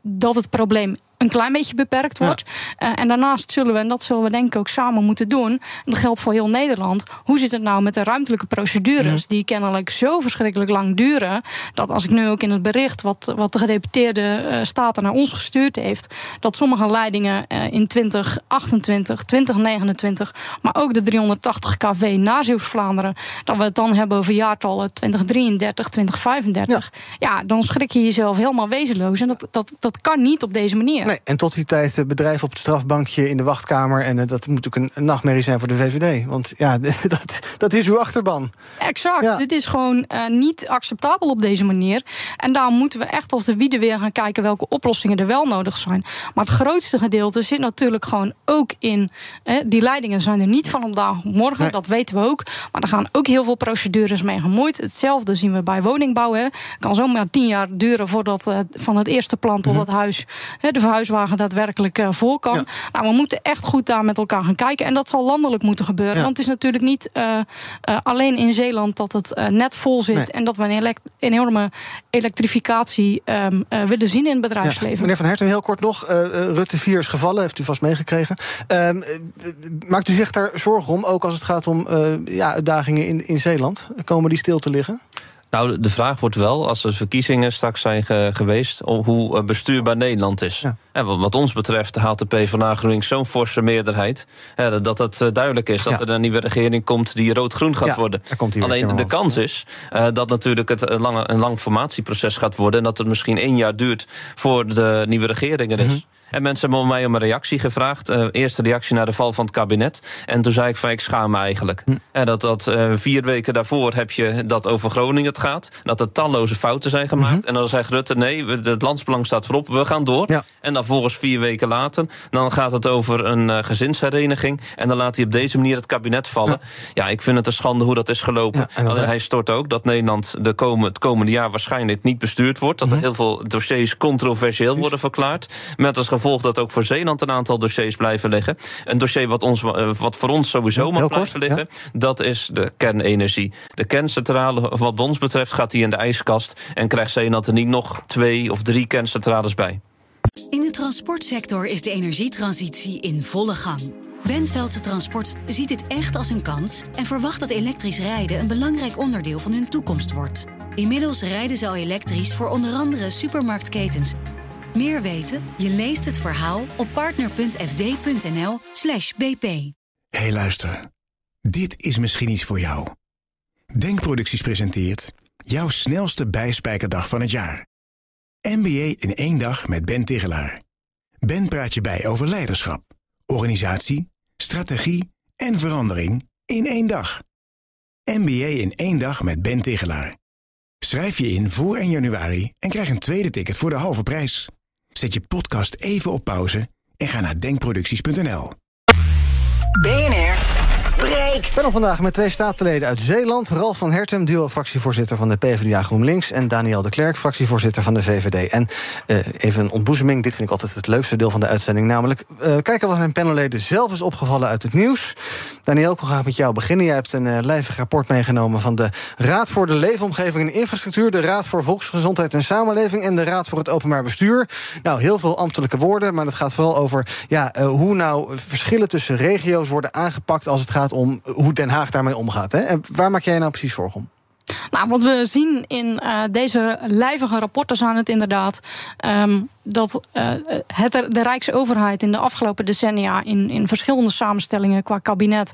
dat het probleem een klein beetje beperkt wordt. Ja. en daarnaast zullen we, en dat zullen we denk ik ook samen moeten doen. En dat geldt voor heel Nederland. Hoe zit het nou met de ruimtelijke procedures, die kennelijk zo verschrikkelijk lang duren. Dat als ik nu ook in het bericht wat, wat de gedeputeerde uh, staten naar ons gestuurd heeft, dat sommige leidingen uh, in 2028, 2029, maar ook de 380 kV na Zeeuws-Vlaanderen, dat we het dan hebben over jaartallen 2033, 2035. Ja. ja, dan schrik je jezelf helemaal wezenloos. En dat, dat, dat kan niet op deze manier. Nee, en tot die tijd uh, bedrijven op het strafbankje in de wachtkamer. En dat moet ook een, nachtmerrie zijn voor de VVD. Want ja, dat, dat is uw achterban. Exact. Ja. Dit is gewoon uh, niet acceptabel op deze manier. En daarom moeten we echt als de wiede weer gaan kijken welke oplossingen er wel nodig zijn. Maar het grootste gedeelte zit natuurlijk gewoon ook in. die leidingen zijn er niet van op dag morgen, nee. dat weten we ook. Maar er gaan ook heel veel procedures mee gemoeid. Hetzelfde zien we bij woningbouw. Het kan zomaar tien jaar duren voordat uh, van het eerste plan tot -hmm. het huis de verhuiswagen daadwerkelijk uh, voor kan. Ja. Nou, we moeten echt goed daar met elkaar gaan kijken. En dat zal landelijk moeten gebeuren. Ja. Want het is natuurlijk niet uh, alleen in Zeeland dat het net vol zit. Nee. En dat we een elekt enorme elektrificatie um, willen zien in het bedrijfsleven. Ja. Meneer Van Herten, heel kort nog. Rutte 4 is gevallen, heeft u vast meegekregen. Um, maakt u zich daar zorgen om, ook als het gaat om ja, uitdagingen in, in Zeeland? Komen die stil te liggen? Nou, de vraag wordt wel, als er verkiezingen straks zijn ge geweest, hoe bestuurbaar Nederland is. Ja. En wat ons betreft haalt de PvdA GroenLinks zo'n forse meerderheid. Hè, dat het duidelijk is dat ja. er een nieuwe regering komt die rood-groen gaat ja, worden. Alleen de kans is uh, dat natuurlijk het een, lange, een lang formatieproces gaat worden. En dat het misschien één jaar duurt voor de nieuwe regering er is. Mm -hmm. En mensen hebben mij om een reactie gevraagd. Uh, eerste reactie naar de val van het kabinet. En toen zei ik van ik schaam me eigenlijk. Hm. En dat, dat uh, vier weken daarvoor heb je dat over Groningen het gaat. Dat er talloze fouten zijn gemaakt. -hmm. En dan zegt Rutte nee, het landsbelang staat voorop, we gaan door. Ja. En dan volgens vier weken later, dan gaat het over een uh, gezinshereniging. En dan laat hij op deze manier het kabinet vallen. Ja, ja ik vind het een schande hoe dat is gelopen. Ja, Alleen hij stort ook dat Nederland de komen, het komende jaar waarschijnlijk niet bestuurd wordt. Dat er -hmm. heel veel dossiers controversieel worden verklaard. Met als gevolg dat ook voor Zeeland een aantal dossiers blijven liggen. Een dossier wat, ons, wat voor ons sowieso mag blijven liggen, ja. dat is de kernenergie. De kerncentrale, wat ons betreft, gaat die in de ijskast en krijgt Zeeland er niet nog twee of drie kerncentrales bij. In de transportsector is de energietransitie in volle gang. Benveldse Transport ziet dit echt als een kans en verwacht dat elektrisch rijden een belangrijk onderdeel van hun toekomst wordt. Inmiddels rijden ze al elektrisch voor onder andere supermarktketens meer weten? Je leest het verhaal op partner.fd.nl/slash bp. Hey, luister. Dit is misschien iets voor jou. Denkproducties presenteert jouw snelste bijspijkerdag van het jaar. MBA in één dag met Ben Tigelaar. Ben praat je bij over leiderschap, organisatie, strategie en verandering in één dag. MBA in één dag met Ben Tigelaar. Schrijf je in voor 1 januari en krijg een tweede ticket voor de halve prijs. Zet je podcast even op pauze en ga naar denkproducties.nl. BNR breekt. Panel vandaag met twee statenleden uit Zeeland. Ralf van Hertem, duo-fractievoorzitter van de PvdA GroenLinks... en Daniel de Klerk, fractievoorzitter van de VVD. En uh, even een ontboezeming, dit vind ik altijd het leukste deel van de uitzending... namelijk uh, kijken wat mijn panelleden zelf is opgevallen uit het nieuws. Daniel, ik wil graag met jou beginnen. Jij hebt een uh, lijvig rapport meegenomen van de Raad voor de Leefomgeving en Infrastructuur... de Raad voor Volksgezondheid en Samenleving... en de Raad voor het Openbaar Bestuur. Nou, heel veel ambtelijke woorden, maar het gaat vooral over... Ja, hoe nou verschillen tussen regio's worden aangepakt... als het gaat om hoe Den Haag daarmee omgaat. Hè? En waar maak jij nou precies zorgen om? Nou, wat we zien in uh, deze lijvige rapporten zijn het inderdaad um, dat uh, het, de Rijksoverheid in de afgelopen decennia in, in verschillende samenstellingen qua kabinet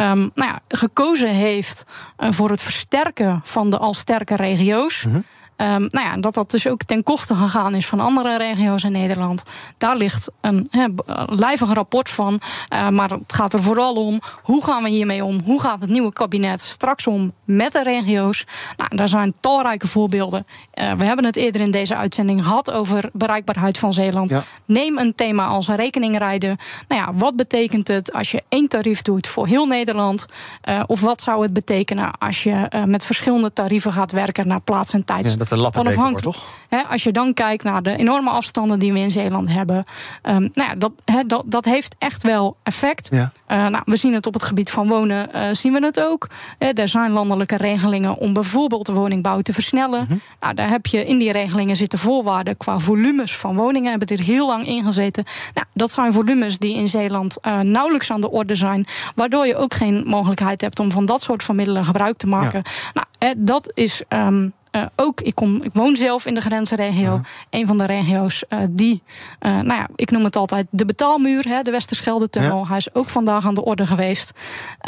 um, nou ja, gekozen heeft uh, voor het versterken van de al sterke regio's. Mm -hmm. Um, nou ja, dat dat dus ook ten koste gegaan is van andere regio's in Nederland. Daar ligt een he, lijvig rapport van. Uh, maar het gaat er vooral om hoe gaan we hiermee om? Hoe gaat het nieuwe kabinet straks om met de regio's? Nou, daar zijn talrijke voorbeelden. Uh, we hebben het eerder in deze uitzending gehad over bereikbaarheid van Zeeland. Ja. Neem een thema als rekeningrijden. Nou ja, wat betekent het als je één tarief doet voor heel Nederland? Uh, of wat zou het betekenen als je met verschillende tarieven gaat werken naar plaats en tijd? Ja, een lappenbeker wordt, toch? Hè, als je dan kijkt naar de enorme afstanden die we in Zeeland hebben. Um, nou ja, dat, dat, dat heeft echt wel effect. Ja. Uh, nou, we zien het op het gebied van wonen, uh, zien we het ook. Uh, er zijn landelijke regelingen om bijvoorbeeld de woningbouw te versnellen. Mhm. Nou, daar heb je in die regelingen zitten voorwaarden qua volumes van woningen. Hebben er heel lang in gezeten. Nou, dat zijn volumes die in Zeeland nauwelijks aan de orde zijn. Waardoor je ook geen mogelijkheid hebt om van dat soort van middelen gebruik te maken. Nou, dat is. Um, uh, ook, ik, kom, ik woon zelf in de grensregio. Ja. Een van de regio's uh, die, uh, nou ja, ik noem het altijd de betaalmuur, hè, de Westerschelde-tunnel. Ja. Hij is ook vandaag aan de orde geweest.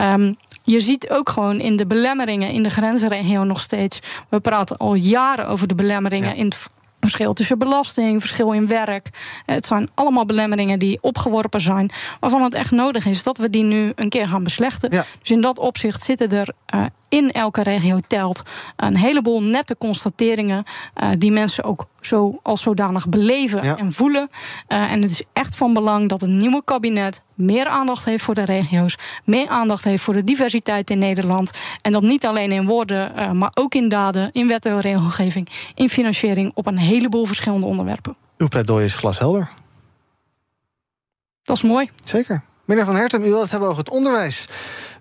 Um, je ziet ook gewoon in de belemmeringen in de grensregio nog steeds. We praten al jaren over de belemmeringen ja. in het Verschil tussen belasting, verschil in werk. Het zijn allemaal belemmeringen die opgeworpen zijn. Waarvan het echt nodig is dat we die nu een keer gaan beslechten. Ja. Dus in dat opzicht zitten er uh, in elke regio telt een heleboel nette constateringen. Uh, die mensen ook zo als zodanig beleven Ja. en voelen. Uh, en het is echt van belang dat het nieuwe kabinet meer aandacht heeft voor de regio's. Meer aandacht heeft voor de diversiteit in Nederland. En dat niet alleen in woorden, uh, maar ook in daden, in wet en regelgeving, in financiering op een heleboel verschillende onderwerpen. Uw pleidooi is glashelder. Dat is mooi. Zeker. Meneer Van Herten, u wil het hebben over het onderwijs.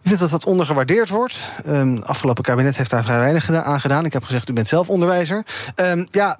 U vindt dat dat ondergewaardeerd wordt. Um, afgelopen kabinet heeft daar vrij weinig aan gedaan. Ik heb gezegd, u bent zelf onderwijzer. Um, ja,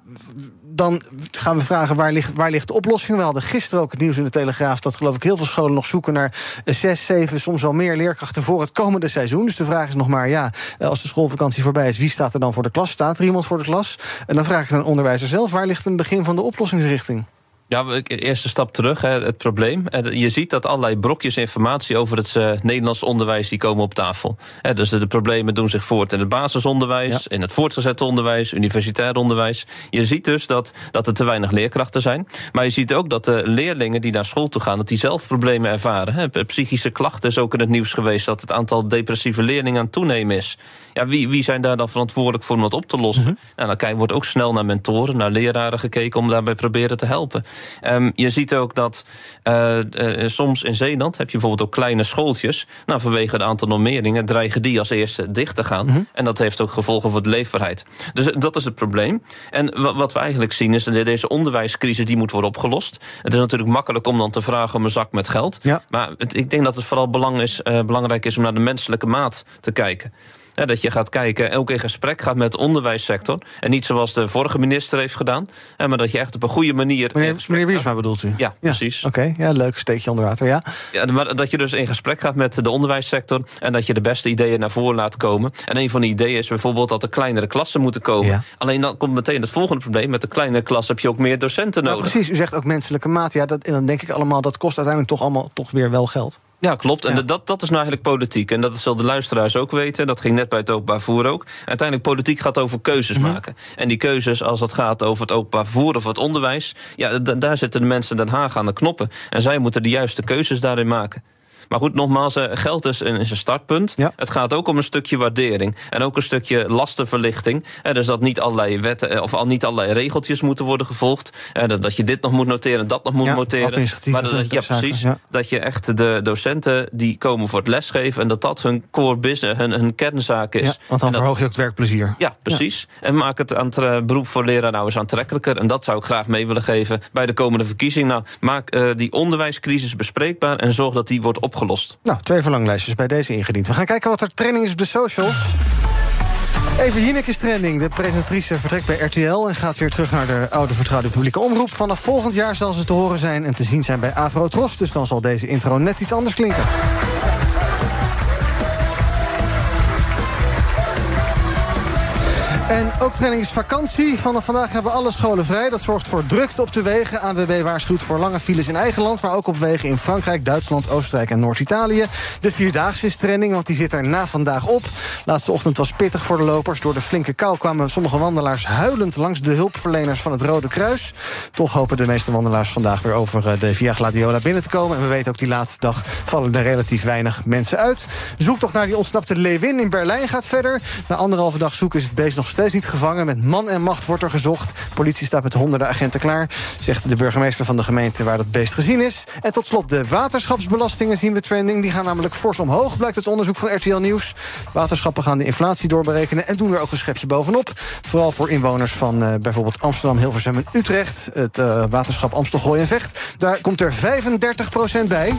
dan gaan we vragen waar ligt, waar ligt de oplossing. We hadden gisteren ook het nieuws in de Telegraaf... dat geloof ik heel veel scholen nog zoeken naar zes, zeven... soms wel meer leerkrachten voor het komende seizoen. Dus de vraag is nog maar, ja, als de schoolvakantie voorbij is... wie staat er dan voor de klas? Staat er iemand voor de klas? En dan vraag ik aan de onderwijzer zelf... waar ligt een begin van de oplossingsrichting? Ja, eerste stap terug, het probleem. Je ziet dat allerlei brokjes informatie over het uh, Nederlands onderwijs... die komen op tafel. Dus de, de problemen doen zich voort in het basisonderwijs... Ja. in het voortgezet onderwijs, universitair onderwijs. Je ziet dus dat, dat er te weinig leerkrachten zijn. Maar je ziet ook dat de leerlingen die naar school toe gaan... dat die zelf problemen ervaren. Psychische klachten is ook in het nieuws geweest... dat het aantal depressieve leerlingen aan het toenemen is. Ja, wie, wie zijn daar dan verantwoordelijk voor om dat op te lossen? Mm -hmm. nou, dan wordt ook snel naar mentoren, naar leraren gekeken... om daarbij proberen te helpen. Um, je ziet ook dat uh, uh, soms in Zeeland heb je bijvoorbeeld ook kleine schooltjes. Nou, vanwege het aantal normeringen dreigen die als eerste dicht te gaan. Mm -hmm. En dat heeft ook gevolgen voor de leefbaarheid. Dus dat is het probleem. En wat we eigenlijk zien is dat deze onderwijscrisis die moet worden opgelost. Het is natuurlijk makkelijk om dan te vragen om een zak met geld. Ja. Maar het, ik denk dat het vooral belang is, uh, belangrijk is om naar de menselijke maat te kijken. Ja, dat je gaat kijken, ook in gesprek gaat met de onderwijssector. En niet zoals de vorige minister heeft gedaan. Maar dat je echt op een goede manier. Meneer, meneer Wiersma bedoelt u? Ja, ja precies. Oké, okay, ja, leuk. Steekje onder water, ja. ja. Maar dat je dus in gesprek gaat met de onderwijssector. En dat je de beste ideeën naar voren laat komen. En een van die ideeën is bijvoorbeeld dat er kleinere klassen moeten komen. Ja. Alleen dan komt meteen het volgende probleem. Met de kleinere klas heb je ook meer docenten nodig. Nou, precies, u zegt ook menselijke maat. Ja, dat, en dan denk ik allemaal, dat kost uiteindelijk toch allemaal toch weer wel geld. Ja, klopt. En ja. dat, dat is nou eigenlijk politiek. En dat zal de luisteraars ook weten. Dat ging net bij het openbaar voer ook. Uiteindelijk, politiek gaat over keuzes Mhm. mm -hmm. maken. En die keuzes, als het gaat over het openbaar voer of het onderwijs... ja, daar zitten de mensen in Den Haag aan de knoppen. En zij moeten de juiste keuzes daarin maken. Maar goed, nogmaals, geld is een, is een startpunt. Ja. Het gaat ook om een stukje waardering. En ook een stukje lastenverlichting. Dus dat niet allerlei wetten of al niet allerlei regeltjes moeten worden gevolgd. Dat je dit nog moet noteren, dat nog moet ja, noteren. Maar dat, ja, precies. Ja. Dat je echt de docenten die komen voor het lesgeven. En dat dat hun core business, hun, hun kernzaak is. Want dan dat, verhoog je ook het werkplezier. Ja, precies. En maak het aan het beroep voor leraar nou eens aantrekkelijker. En dat zou ik graag mee willen geven bij de komende verkiezing. Nou, maak uh, die onderwijscrisis bespreekbaar en zorg dat die wordt opgelost. Nou, twee verlanglijstjes bij deze ingediend. We gaan kijken wat er trending is op de socials. Even Jinek is trending. De presentatrice vertrekt bij RTL en gaat weer terug naar de oude vertrouwde publieke omroep. Vanaf volgend jaar zal ze te horen zijn en te zien zijn bij Avro Tros. Dus dan zal deze intro net iets anders klinken. En ook training is vakantie. Vanaf vandaag hebben alle scholen vrij. Dat zorgt voor drukte op de wegen. ANWB waarschuwt voor lange files in eigen land... maar ook op wegen in Frankrijk, Duitsland, Oostenrijk en Noord-Italië. De Vierdaagse is trending, want die zit er na vandaag op. Laatste ochtend was pittig voor de lopers. Door de flinke kou kwamen sommige wandelaars huilend... langs de hulpverleners van het Rode Kruis. Toch hopen de meeste wandelaars vandaag weer over de Via Gladiola binnen te komen. En we weten ook die laatste dag vallen er relatief weinig mensen uit. Zoektocht naar die ontsnapte Lewin in Berlijn gaat verder. Na anderhalve dag zoeken is het beest nog steeds steeds niet gevangen. Met man en macht wordt er gezocht. Politie staat met honderden agenten klaar, zegt de burgemeester van de gemeente waar dat beest gezien is. En tot slot de waterschapsbelastingen zien we trending. Die gaan namelijk fors omhoog, blijkt het onderzoek van RTL Nieuws. Waterschappen gaan de inflatie doorberekenen en doen er ook een schepje bovenop. Vooral voor inwoners van uh, bijvoorbeeld Amsterdam, Hilversum en Utrecht. Het uh, waterschap Amstelgooi en Vecht. Daar komt er 35% bij.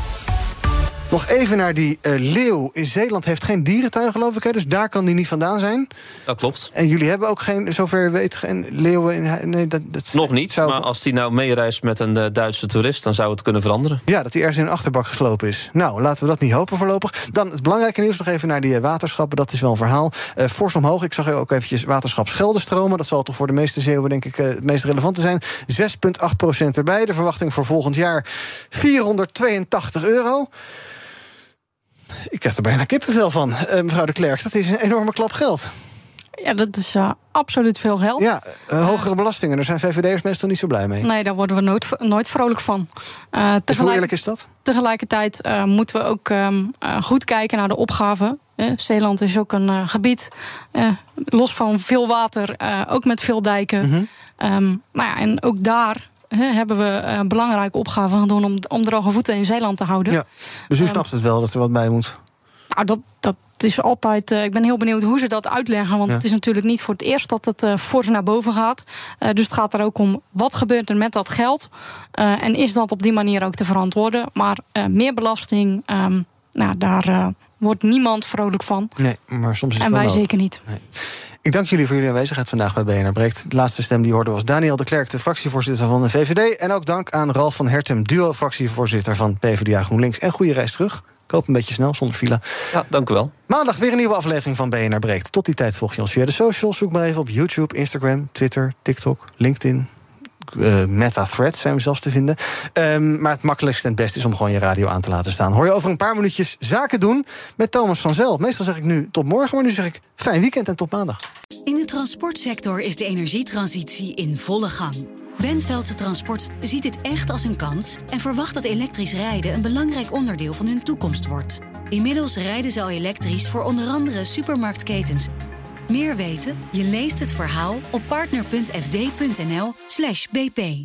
Nog even naar die uh, leeuw. In Zeeland heeft geen dierentuin, geloof ik. Hè? Dus daar kan die niet vandaan zijn. Dat klopt. En jullie hebben ook geen, zover weet, geen leeuwen in... Nee, dat, dat Nog niet, zou... maar als die nou meereist met een uh, Duitse toerist... dan zou het kunnen veranderen. Ja, dat hij ergens in een achterbak geslopen is. Nou, laten we dat niet hopen voorlopig. Dan het belangrijke nieuws nog even naar die uh, waterschappen. Dat is wel een verhaal. Fors omhoog. Ik zag er ook eventjes waterschap Scheldenstromen. Dat zal toch voor de meeste zeeuwen denk ik het meest relevante zijn. 6,8% erbij. De verwachting voor volgend jaar 482 euro. Ik krijg er bijna kippenvel van, uh, mevrouw de Klerk. Dat is een enorme klap geld. Ja, dat is uh, absoluut veel geld. Ja, uh, hogere belastingen. Daar zijn VVD'ers meestal niet zo blij mee. Nee, daar worden we nooit, nooit vrolijk van. Uh, dus hoe eerlijk is dat? Tegelijkertijd moeten we ook um, goed kijken naar de opgave. Zeeland is ook een gebied, los van veel water, ook met veel dijken. Mm -hmm. um, nou ja, en ook daar hebben we uh, belangrijke opgaven gaan doen om, om droge voeten in Zeeland te houden. Ja, dus u um, snapt het wel dat er wat bij moet? Nou, dat, dat is altijd. Uh, ik ben heel benieuwd hoe ze dat uitleggen. Want ja. het is natuurlijk niet voor het eerst dat het uh, fors naar boven gaat. Uh, dus het gaat er ook om wat gebeurt er met dat geld. en is dat op die manier ook te verantwoorden? Maar meer belasting, um, nou, daar wordt niemand vrolijk van. Nee, maar soms is het En wij zeker niet. Nee. Ik dank jullie voor jullie aanwezigheid vandaag bij BNR Breekt. De laatste stem die hoorde was Daniel de Klerk, de fractievoorzitter van de VVD. En ook dank aan Ralf van Hertem, duo-fractievoorzitter van PvdA GroenLinks. En goede reis terug. Ik hoop een beetje snel, zonder fila. Ja, dank u wel. Maandag weer een nieuwe aflevering van BNR Breekt. Tot die tijd volg je ons via de socials. Zoek maar even op YouTube, Instagram, Twitter, TikTok, LinkedIn. Uh, Meta-threads zijn we zelfs te vinden. Um, maar het makkelijkste en het beste is om gewoon je radio aan te laten staan. Hoor je over een paar minuutjes zaken doen met Thomas van Zel. Meestal zeg ik nu tot morgen, maar nu zeg ik fijn weekend en tot maandag. In de transportsector is de energietransitie in volle gang. Benveldse Transport ziet dit echt als een kans en verwacht dat elektrisch rijden een belangrijk onderdeel van hun toekomst wordt. Inmiddels rijden ze al elektrisch voor onder andere supermarktketens. Meer weten? Je leest het verhaal op partner.fd.nl/bp.